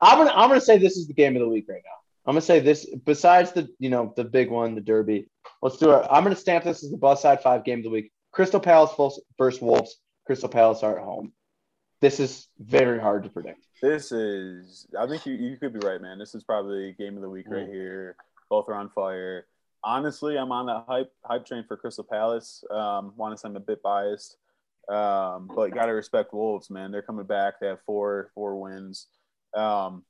A: I'm gonna I'm gonna say this is the game of the week right now. I'm gonna say this besides the you know the big one, the Derby. Let's do it. I'm gonna stamp this as the bus side five game of the week. Crystal Palace versus Wolves. Crystal Palace are at home. This is very hard to predict.
C: This is, I think you, you could be right, man. This is probably game of the week right here. Both are on fire. Honestly, I'm on that hype hype train for Crystal Palace. Um, want to say I'm a bit biased, um, but you got to respect Wolves, man. They're coming back. They have four four wins. Um,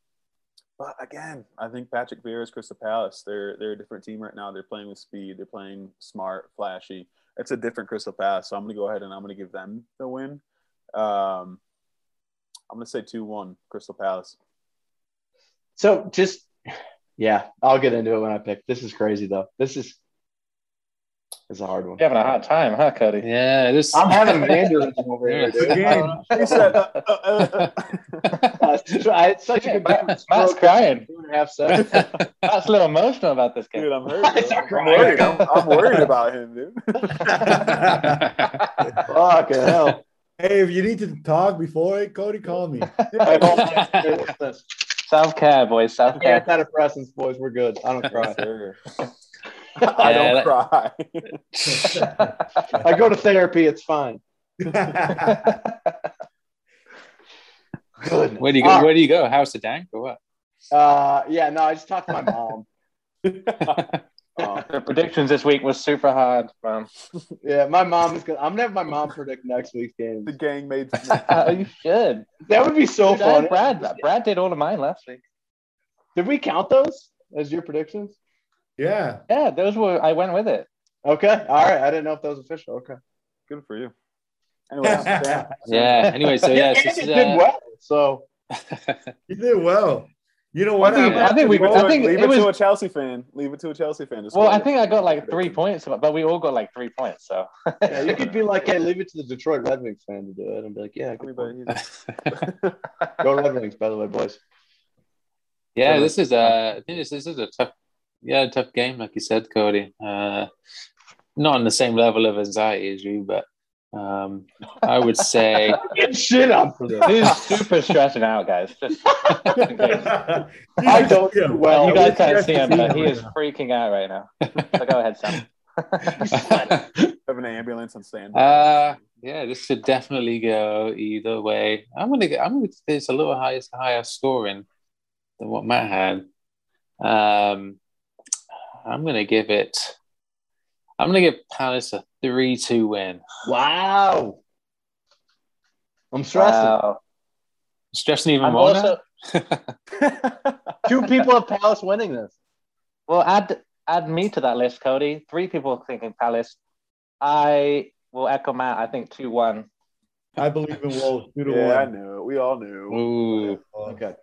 C: but again, I think Patrick Vieira's Crystal Palace. They're they're a different team right now. They're playing with speed. They're playing smart, flashy. It's a different Crystal Palace. So I'm going to go ahead and I'm going to give them the win. Um, I'm going to say two one Crystal Palace.
A: So just yeah, I'll get into it when I pick. This is crazy though. This is is a hard one.
D: You're having a hard time, huh, Cody?
B: Yeah, this.
A: I'm having [laughs] an aneurysm over here, dude.
E: Good.
C: He said, uh, uh, uh,
A: Uh, [laughs] I had such a good
D: Matt- Matt's crying.
A: Two and a half seconds. [laughs]
D: Matt's a little emotional about this game.
C: Dude, I'm hurt.
A: It's
C: bro. I'm worried. I'm, I'm worried about him, dude.
A: Fucking hell.
E: Hey, if you need to talk before it, Cody, call me.
A: South hold on. Hey, what's this?
D: Self care, boys. Self
A: Yeah, antidepressants, boys. We're good. I don't cry.
C: Sure. [laughs] I don't
B: that-
C: cry.
A: I go to therapy. It's fine. [laughs] Good.
B: where do you go? Where do you go? House of Dank or what?
A: Uh, yeah, no, I just talked to my mom. Uh, [laughs]
D: The predictions this week was super hard, man.
A: yeah, my mom is gonna. I'm gonna have my mom predict next week's game.
C: the gang made.
D: you should.
A: That would be so
D: Dude,
A: fun.
D: Brad. Brad did all of mine last week.
A: Did we count those as your predictions?
E: Yeah.
D: Yeah, those were. I went with it.
A: Okay. All right. I didn't know if that was official. Okay.
C: Good for you. Anyways, Sam, [laughs]
B: Yeah. Anyway, so [laughs] yeah,
A: Andy
B: this is,
A: did
B: uh,
A: well. So [laughs]
E: You did well. You know what?
D: I think-
E: I'm-
D: think we-
C: leave
D: I think
C: leave
D: it
C: it
D: was-
C: to a Chelsea fan. Leave it to a Chelsea fan. to
D: Well, I think I got like three points, but we all got like three points. So
A: yeah, you could be like, hey, leave it to the Detroit Red Wings fan to do it, and be like, yeah, good
C: Anybody-
A: go Red Wings. By the way, boys.
B: yeah, this is uh, I think this, this is a tough, yeah, tough game, like you said, Cody. Uh, not on the same level of anxiety as you, but um, I would say [laughs]
A: Get shit on for this.
D: he's super stressing out, guys. Just. [laughs]
A: I don't do well.
D: you guys can't see him, but he is [laughs] freaking out right now. So go ahead, Sam.
C: Have an ambulance on stand.
B: Uh, yeah, this should definitely go either way. I'm gonna get. I'm gonna. There's a little higher higher scoring than what Matt had. Um, I'm gonna give it. I'm gonna give Palace a three-two win.
A: Wow. I'm stressing.
D: Wow.
B: Stressing even
A: I'm
B: more.
A: also [laughs] two people of Palace winning this.
D: Well, add add me to that list, Cody. Three people thinking Palace. I will echo Matt. I think two one.
E: I believe in Wolves. Two to
C: yeah, I knew. it. We all knew.
B: Ooh,
A: Okay.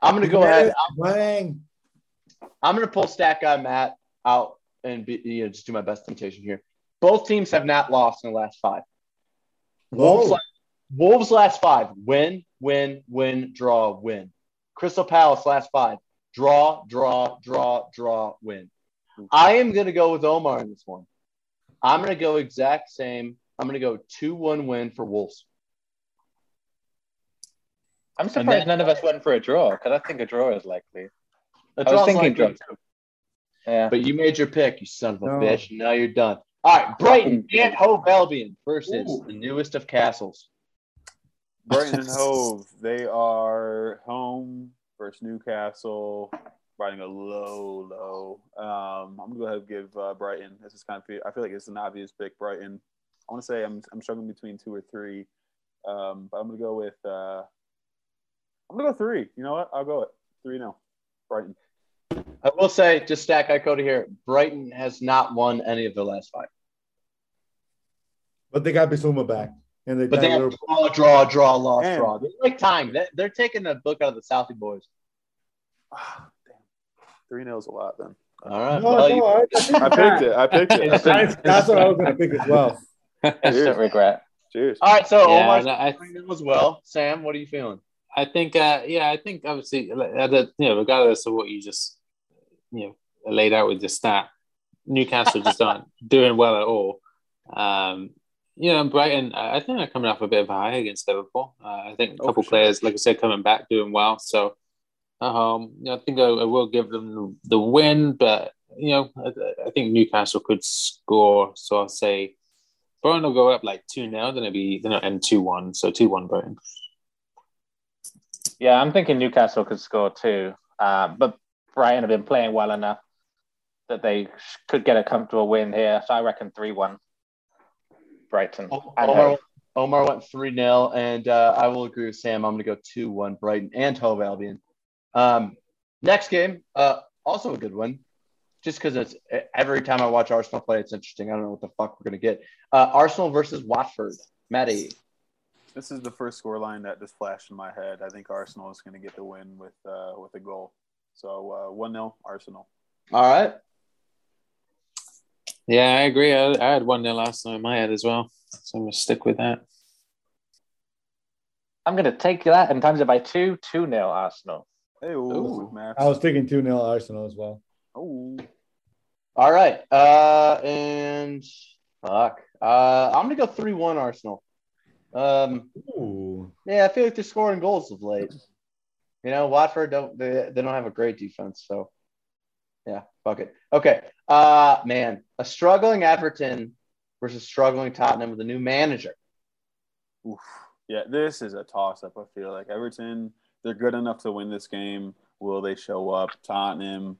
A: I'm gonna go ahead.
E: Bang.
A: I'm gonna pull stat guy Matt out and be, you know just do my best temptation here. Both teams have not lost in the last five. Wolves,
E: Whoa.
A: la- Wolves last five win, win, win, draw, win. Crystal Palace last five draw, draw, draw, draw, win. I am gonna go with Omar in this one. I'm gonna go exact same. I'm gonna go two one win for Wolves.
D: I'm surprised
A: then-
D: none of us went for a draw because I think a draw is likely.
A: A
D: I was thinking
A: likely
D: draw.
A: too.
D: Yeah.
A: But you made your pick, you son of a
E: No.
A: bitch. and Now you're done. All right, Brighton and Hove Albion versus
D: Ooh.
A: the newest of castles.
C: Brighton and [laughs] Hove, they are home versus Newcastle, riding a low, low. Um, I'm gonna go ahead and give uh, Brighton. This is kind of I feel like it's an obvious pick. Brighton. I want to say I'm I'm struggling between two or three, um, but I'm gonna go with uh, I'm gonna go three. You know what? I'll go it three. No, Brighton.
A: I will say, just stack I Cody here. Brighton has not won any of the last five,
E: But they got Bissouma back. And they
A: but they have
E: Liverpool.
A: draw, draw, draw, loss,
C: Man.
A: draw. They're like time. They- They're taking the book out of the Southie boys.
C: Ah, three nils a lot then.
A: All right.
E: No,
A: well,
E: no,
A: you-
E: I,
C: I picked it. I picked it.
E: That's, that's what I was going to pick as well. [laughs]
D: Instant regret.
C: Cheers.
A: all right. So
B: Yeah,
A: Omar's
B: no, I-
A: three nil as well. Sam, what are you feeling?
B: I think, uh, yeah, I think obviously, you know, regardless of what you just, you know, laid out with the stat, Newcastle just [laughs] aren't doing well at all. Um, you know, Brighton, I think they're coming off a bit of a high against Liverpool. Uh, I think a couple oh, players, like I said, coming back doing well. So, um, you know, I think I, I, will give them the win, but you know, I, I think Newcastle could score. So I'll say Brighton will go up like two 0 then it'll be then it'll end two one. So two one Brighton.
D: Yeah, I'm thinking Newcastle could score too, uh, but Brighton have been playing well enough that they could get a comfortable win here. So I reckon three one. Brighton.
A: Omar, Omar went 3 0, and uh, I will agree with Sam. I'm going to go 2 1 Brighton and Hove Albion. Um, next game, uh, also a good one, just because it's every time I watch Arsenal play, it's interesting. I don't know what the fuck we're going to get. Uh, Arsenal versus Watford. Maddie.
C: This is the first score line that just flashed in my head. I think Arsenal is going to get the win with uh, with a goal. So uh, 1 uh, 0 Arsenal.
A: All right.
B: Yeah, I agree. I, I had 1 0 Arsenal in my head as well. So I'm going to stick with that.
D: I'm going to take that and times it by two, 2 0 Arsenal.
C: Hey, ooh,
E: I was thinking 2 0 Arsenal as well.
C: Oh.
A: All right. Uh, and fuck. Uh, I'm going to go 3 1 Arsenal. Um, Ooh. Yeah, I feel like they're scoring goals of late. You know, Watford don't they, they don't have a great defense, so yeah, fuck it. Okay. Uh man, a struggling Everton versus struggling Tottenham with a new manager.
C: Oof. Yeah, this is a toss up, I feel like. Everton, they're good enough to win this game. Will they show up? Tottenham,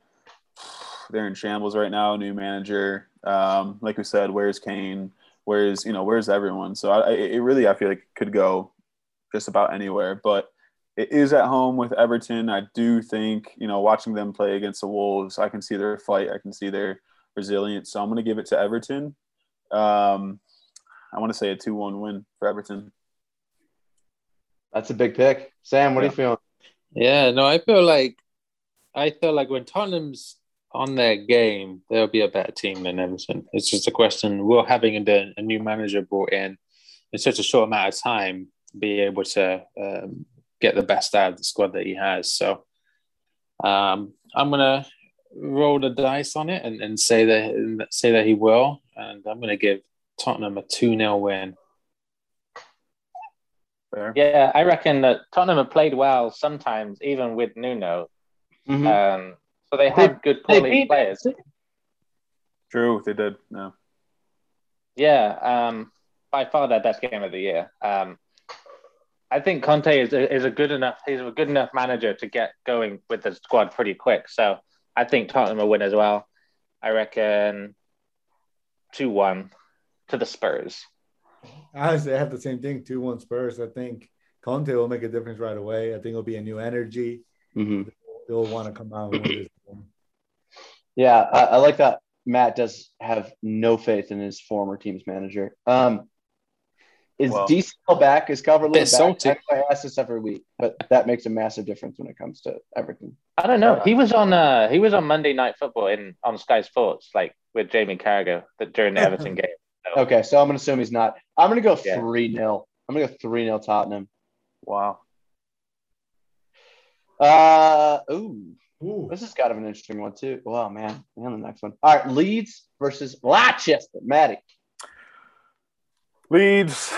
C: they're in shambles right now, new manager. Um, like we said, where's Kane? Where's you know, where's everyone? So I, it really I feel like could go just about anywhere. But it is at home with Everton. I do think, you know, watching them play against the Wolves, I can see their fight. I can see their resilience. So I'm going to give it to Everton. Um, I want to say a 2 1 win for Everton.
A: That's a big pick. Sam, what yeah. do you feeling?
B: Yeah, no, I feel like I feel like when Tottenham's on their game, they'll be a better team than Everton. It's just a question. Will having a, a new manager brought in in such a short amount of time be able to um, get the best out of the squad that he has. So um, I'm gonna roll the dice on it and, and say that say that he will, and I'm gonna give Tottenham a two 0 win.
D: Fair. Yeah, I reckon that Tottenham have played well sometimes, even with Nuno. Mm-hmm. Um, so they have they, good quality players.
C: True, they did. No.
D: Yeah, um, by far their best game of the year. Um, I think Conte is a, is a good enough he's a good enough manager to get going with the squad pretty quick. So I think Tottenham will win as well. I reckon two one to the Spurs.
E: Honestly, I have the same thing. Two one Spurs. I think Conte will make a difference right away. I think it'll be a new energy. Mm-hmm. They'll want to come out and win this
A: Yeah, I, I, like that. Matt does have no faith in his former team's manager. Um, is well, DCL back? Is Calvert Lewin back? Salty. I ask this every week, but that makes a massive difference when it comes to everything.
D: I don't know. He was on uh he was on Monday Night Football in on Sky Sports, like with Jamie Carragher that during the [laughs] Everton game.
A: So. Okay, so I'm gonna assume he's not. I'm gonna go three yeah. 0 I'm gonna go three 0 Tottenham.
C: Wow.
A: Uh ooh. Ooh. This is kind of an interesting one too. Wow, man. And the next one. All right, Leeds versus Leicester. Maddie.
C: Leeds,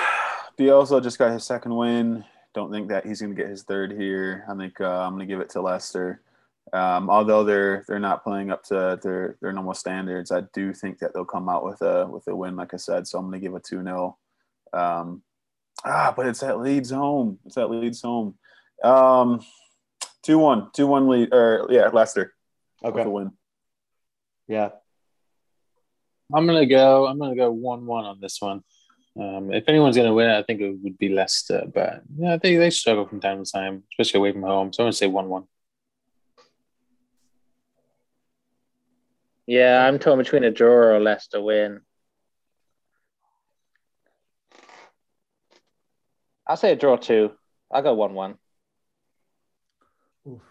C: Bielsa just got his second win. Don't think that he's going to get his third here. I think uh, I'm going to give it to Leicester. Um, although they're they're not playing up to their their normal standards, I do think that they'll come out with a with a win, like I said. So I'm going to give a two 0 um, Ah, but it's at Leeds home. It's at Leeds home. Um, two one, two one lead, or yeah, Leicester.
A: Okay,
C: with a win.
A: Yeah,
B: I'm gonna go. I'm gonna go one one on this one. Um, if anyone's going to win, I think it would be Leicester. But yeah, they they struggle from time to time, especially away from home. So I'm going to say one-one.
D: Yeah, I'm torn between a draw or a Leicester win. I'll say a draw too. I'll go one-one.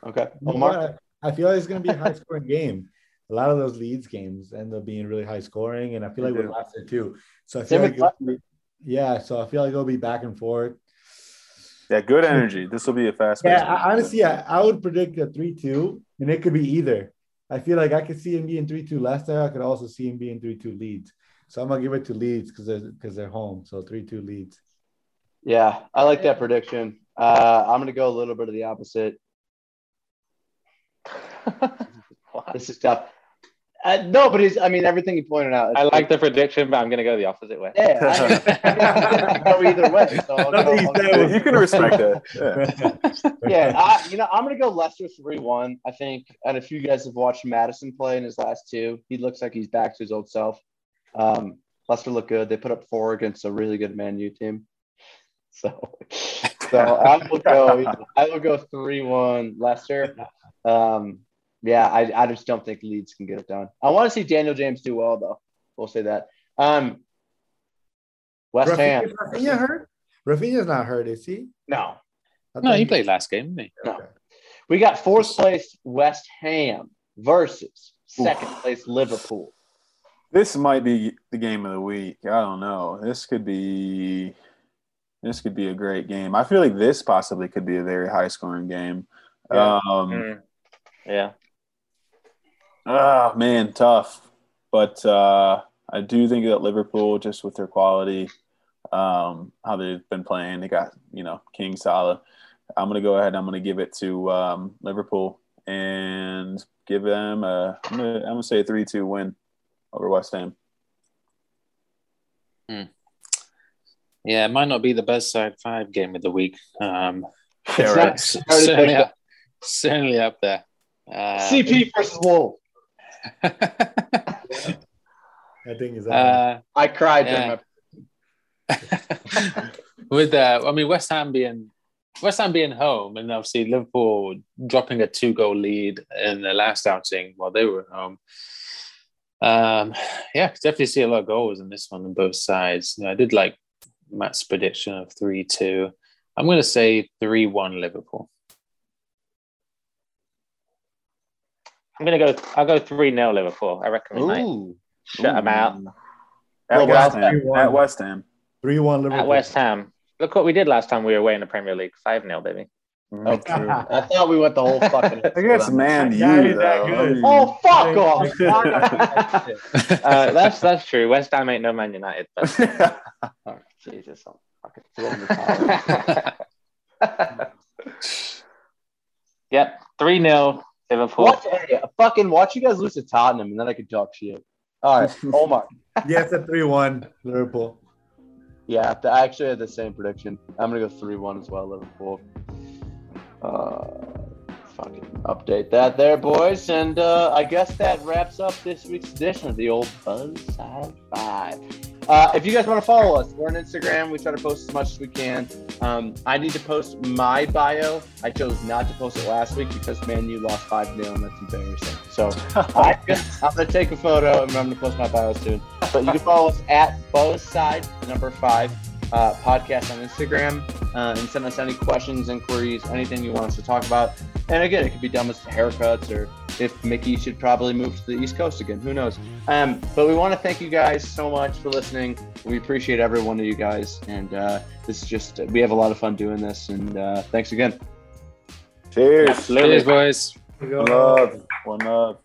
A: Okay.
E: Omar? I feel like it's going to be a high scoring game. A lot of those Leeds games end up being really high scoring, and I feel like with Leicester too. So I feel Same like yeah, so I feel like it'll be back and forth.
C: Yeah, good energy. This will be a fast.
E: Yeah, I, honestly, I, I would predict a three-two, and it could be either. I feel like I could see him being three-two Leicester. I could also see him being three-two Leeds. So I'm gonna give it to Leeds because they're because they're home. So three-two Leeds.
A: Yeah, I like that prediction. Uh, I'm gonna go a little bit of the opposite. [laughs] this is tough. Uh, no, but he's, I mean, everything you pointed out.
D: I like the prediction, but I'm going to go the opposite way.
A: Yeah, I, [laughs] I go either way. So I'll go,
E: Nothing
A: I'll go-
C: you can respect it. Yeah.
A: yeah, I, you know, I'm gonna go Leicester three one. I think, and if you guys have watched Maddison play in his last two, he looks like he's back to his old self. Um, Leicester look good. They put up four against a really good Man U team. [laughs] So, so I will go. I will go three one Leicester. Um, yeah, I, I just don't think Leeds can get it done. I want to see Daniel James do well though. We'll say that. Um, West Ham.
E: Raphinha, Raphinha hurt? Raphinha's not hurt, is he?
A: No,
B: No,
E: thought
B: he played last game, didn't he?
A: No. We got fourth place West Ham versus second place Liverpool.
C: This might be the game of the week. I don't know. This could be this could be a great game. I feel like this possibly could be a very high scoring game.
A: Yeah.
C: Um
D: Mm. Yeah.
C: Oh man, tough. But uh I do think that Liverpool, just with their quality, um, how they've been playing, they got, you know, King Salah. I'm gonna go ahead, and I'm gonna give it to um, Liverpool and give them a I'm gonna, I'm gonna say a three two win over West Ham.
B: Yeah, it might not be the best side five game of the week. Um,
C: Yeah,
A: It's
C: right.
A: not-
B: c-
A: already
B: certainly, up, certainly up there. Uh,
A: CP versus Wolves.
E: I think is that
B: uh,
A: I cried during
B: Yeah.
A: my [laughs]
B: with uh, I mean West Ham being West Ham being home and obviously Liverpool dropping a two goal lead in the last outing while they were at home. Um, yeah, could definitely see a lot of goals in this one on both sides. You know, I did like Matt's prediction of three two. I'm going to say three one Liverpool.
D: I'm going to go, I'll go 3 0 Liverpool. I reckon we might
A: Ooh.
D: shut them out.
C: At
A: Well,
C: West
A: well,
C: Ham. At West Ham.
E: three one Liverpool.
D: At West Ham. Look what we did last time we were away in the Premier League 5 0, baby.
A: Oh, true. I thought we went the whole fucking. [laughs]
C: I guess Man
E: Yeah,
C: U though.
E: good.
C: I mean-
A: Oh fuck off! [laughs]
D: Uh, that's that's true. West Ham ain't no Man United. But [laughs]
A: Oh, Jesus, I'm fucking throwing the towel.
D: yep, 3 0 Liverpool.
A: Watch, hey, fucking watch you guys lose to Tottenham, and then I could talk shit. All right, [laughs] Omar.
E: yes, a three one Liverpool.
A: Yeah, I actually had the same prediction. I'm gonna go three one as well, Liverpool. Uh, fucking update that there, boys, and uh, I guess that wraps up this week's edition of the old Buzz Side Five. Uh, if you guys want to follow us, we're on Instagram. We try to post as much as we can. Um, I need to post my bio. I chose not to post it last week because man, you lost five 0 and that's embarrassing. So [laughs] I'm gonna take a photo and I'm gonna post my bio soon. But you can follow us at Buzzside number five uh, podcast on Instagram uh, and send us any questions, inquiries, anything you want us to talk about. And again, it could be dumb as haircuts or if Mickey should probably move to the East Coast again. Who knows? Um, but we want to thank you guys so much for listening. We appreciate every one of you guys. And uh, this is just, we have a lot of fun doing this. And uh, thanks again.
C: Cheers.
B: Cheers, boys.
C: One love. One love.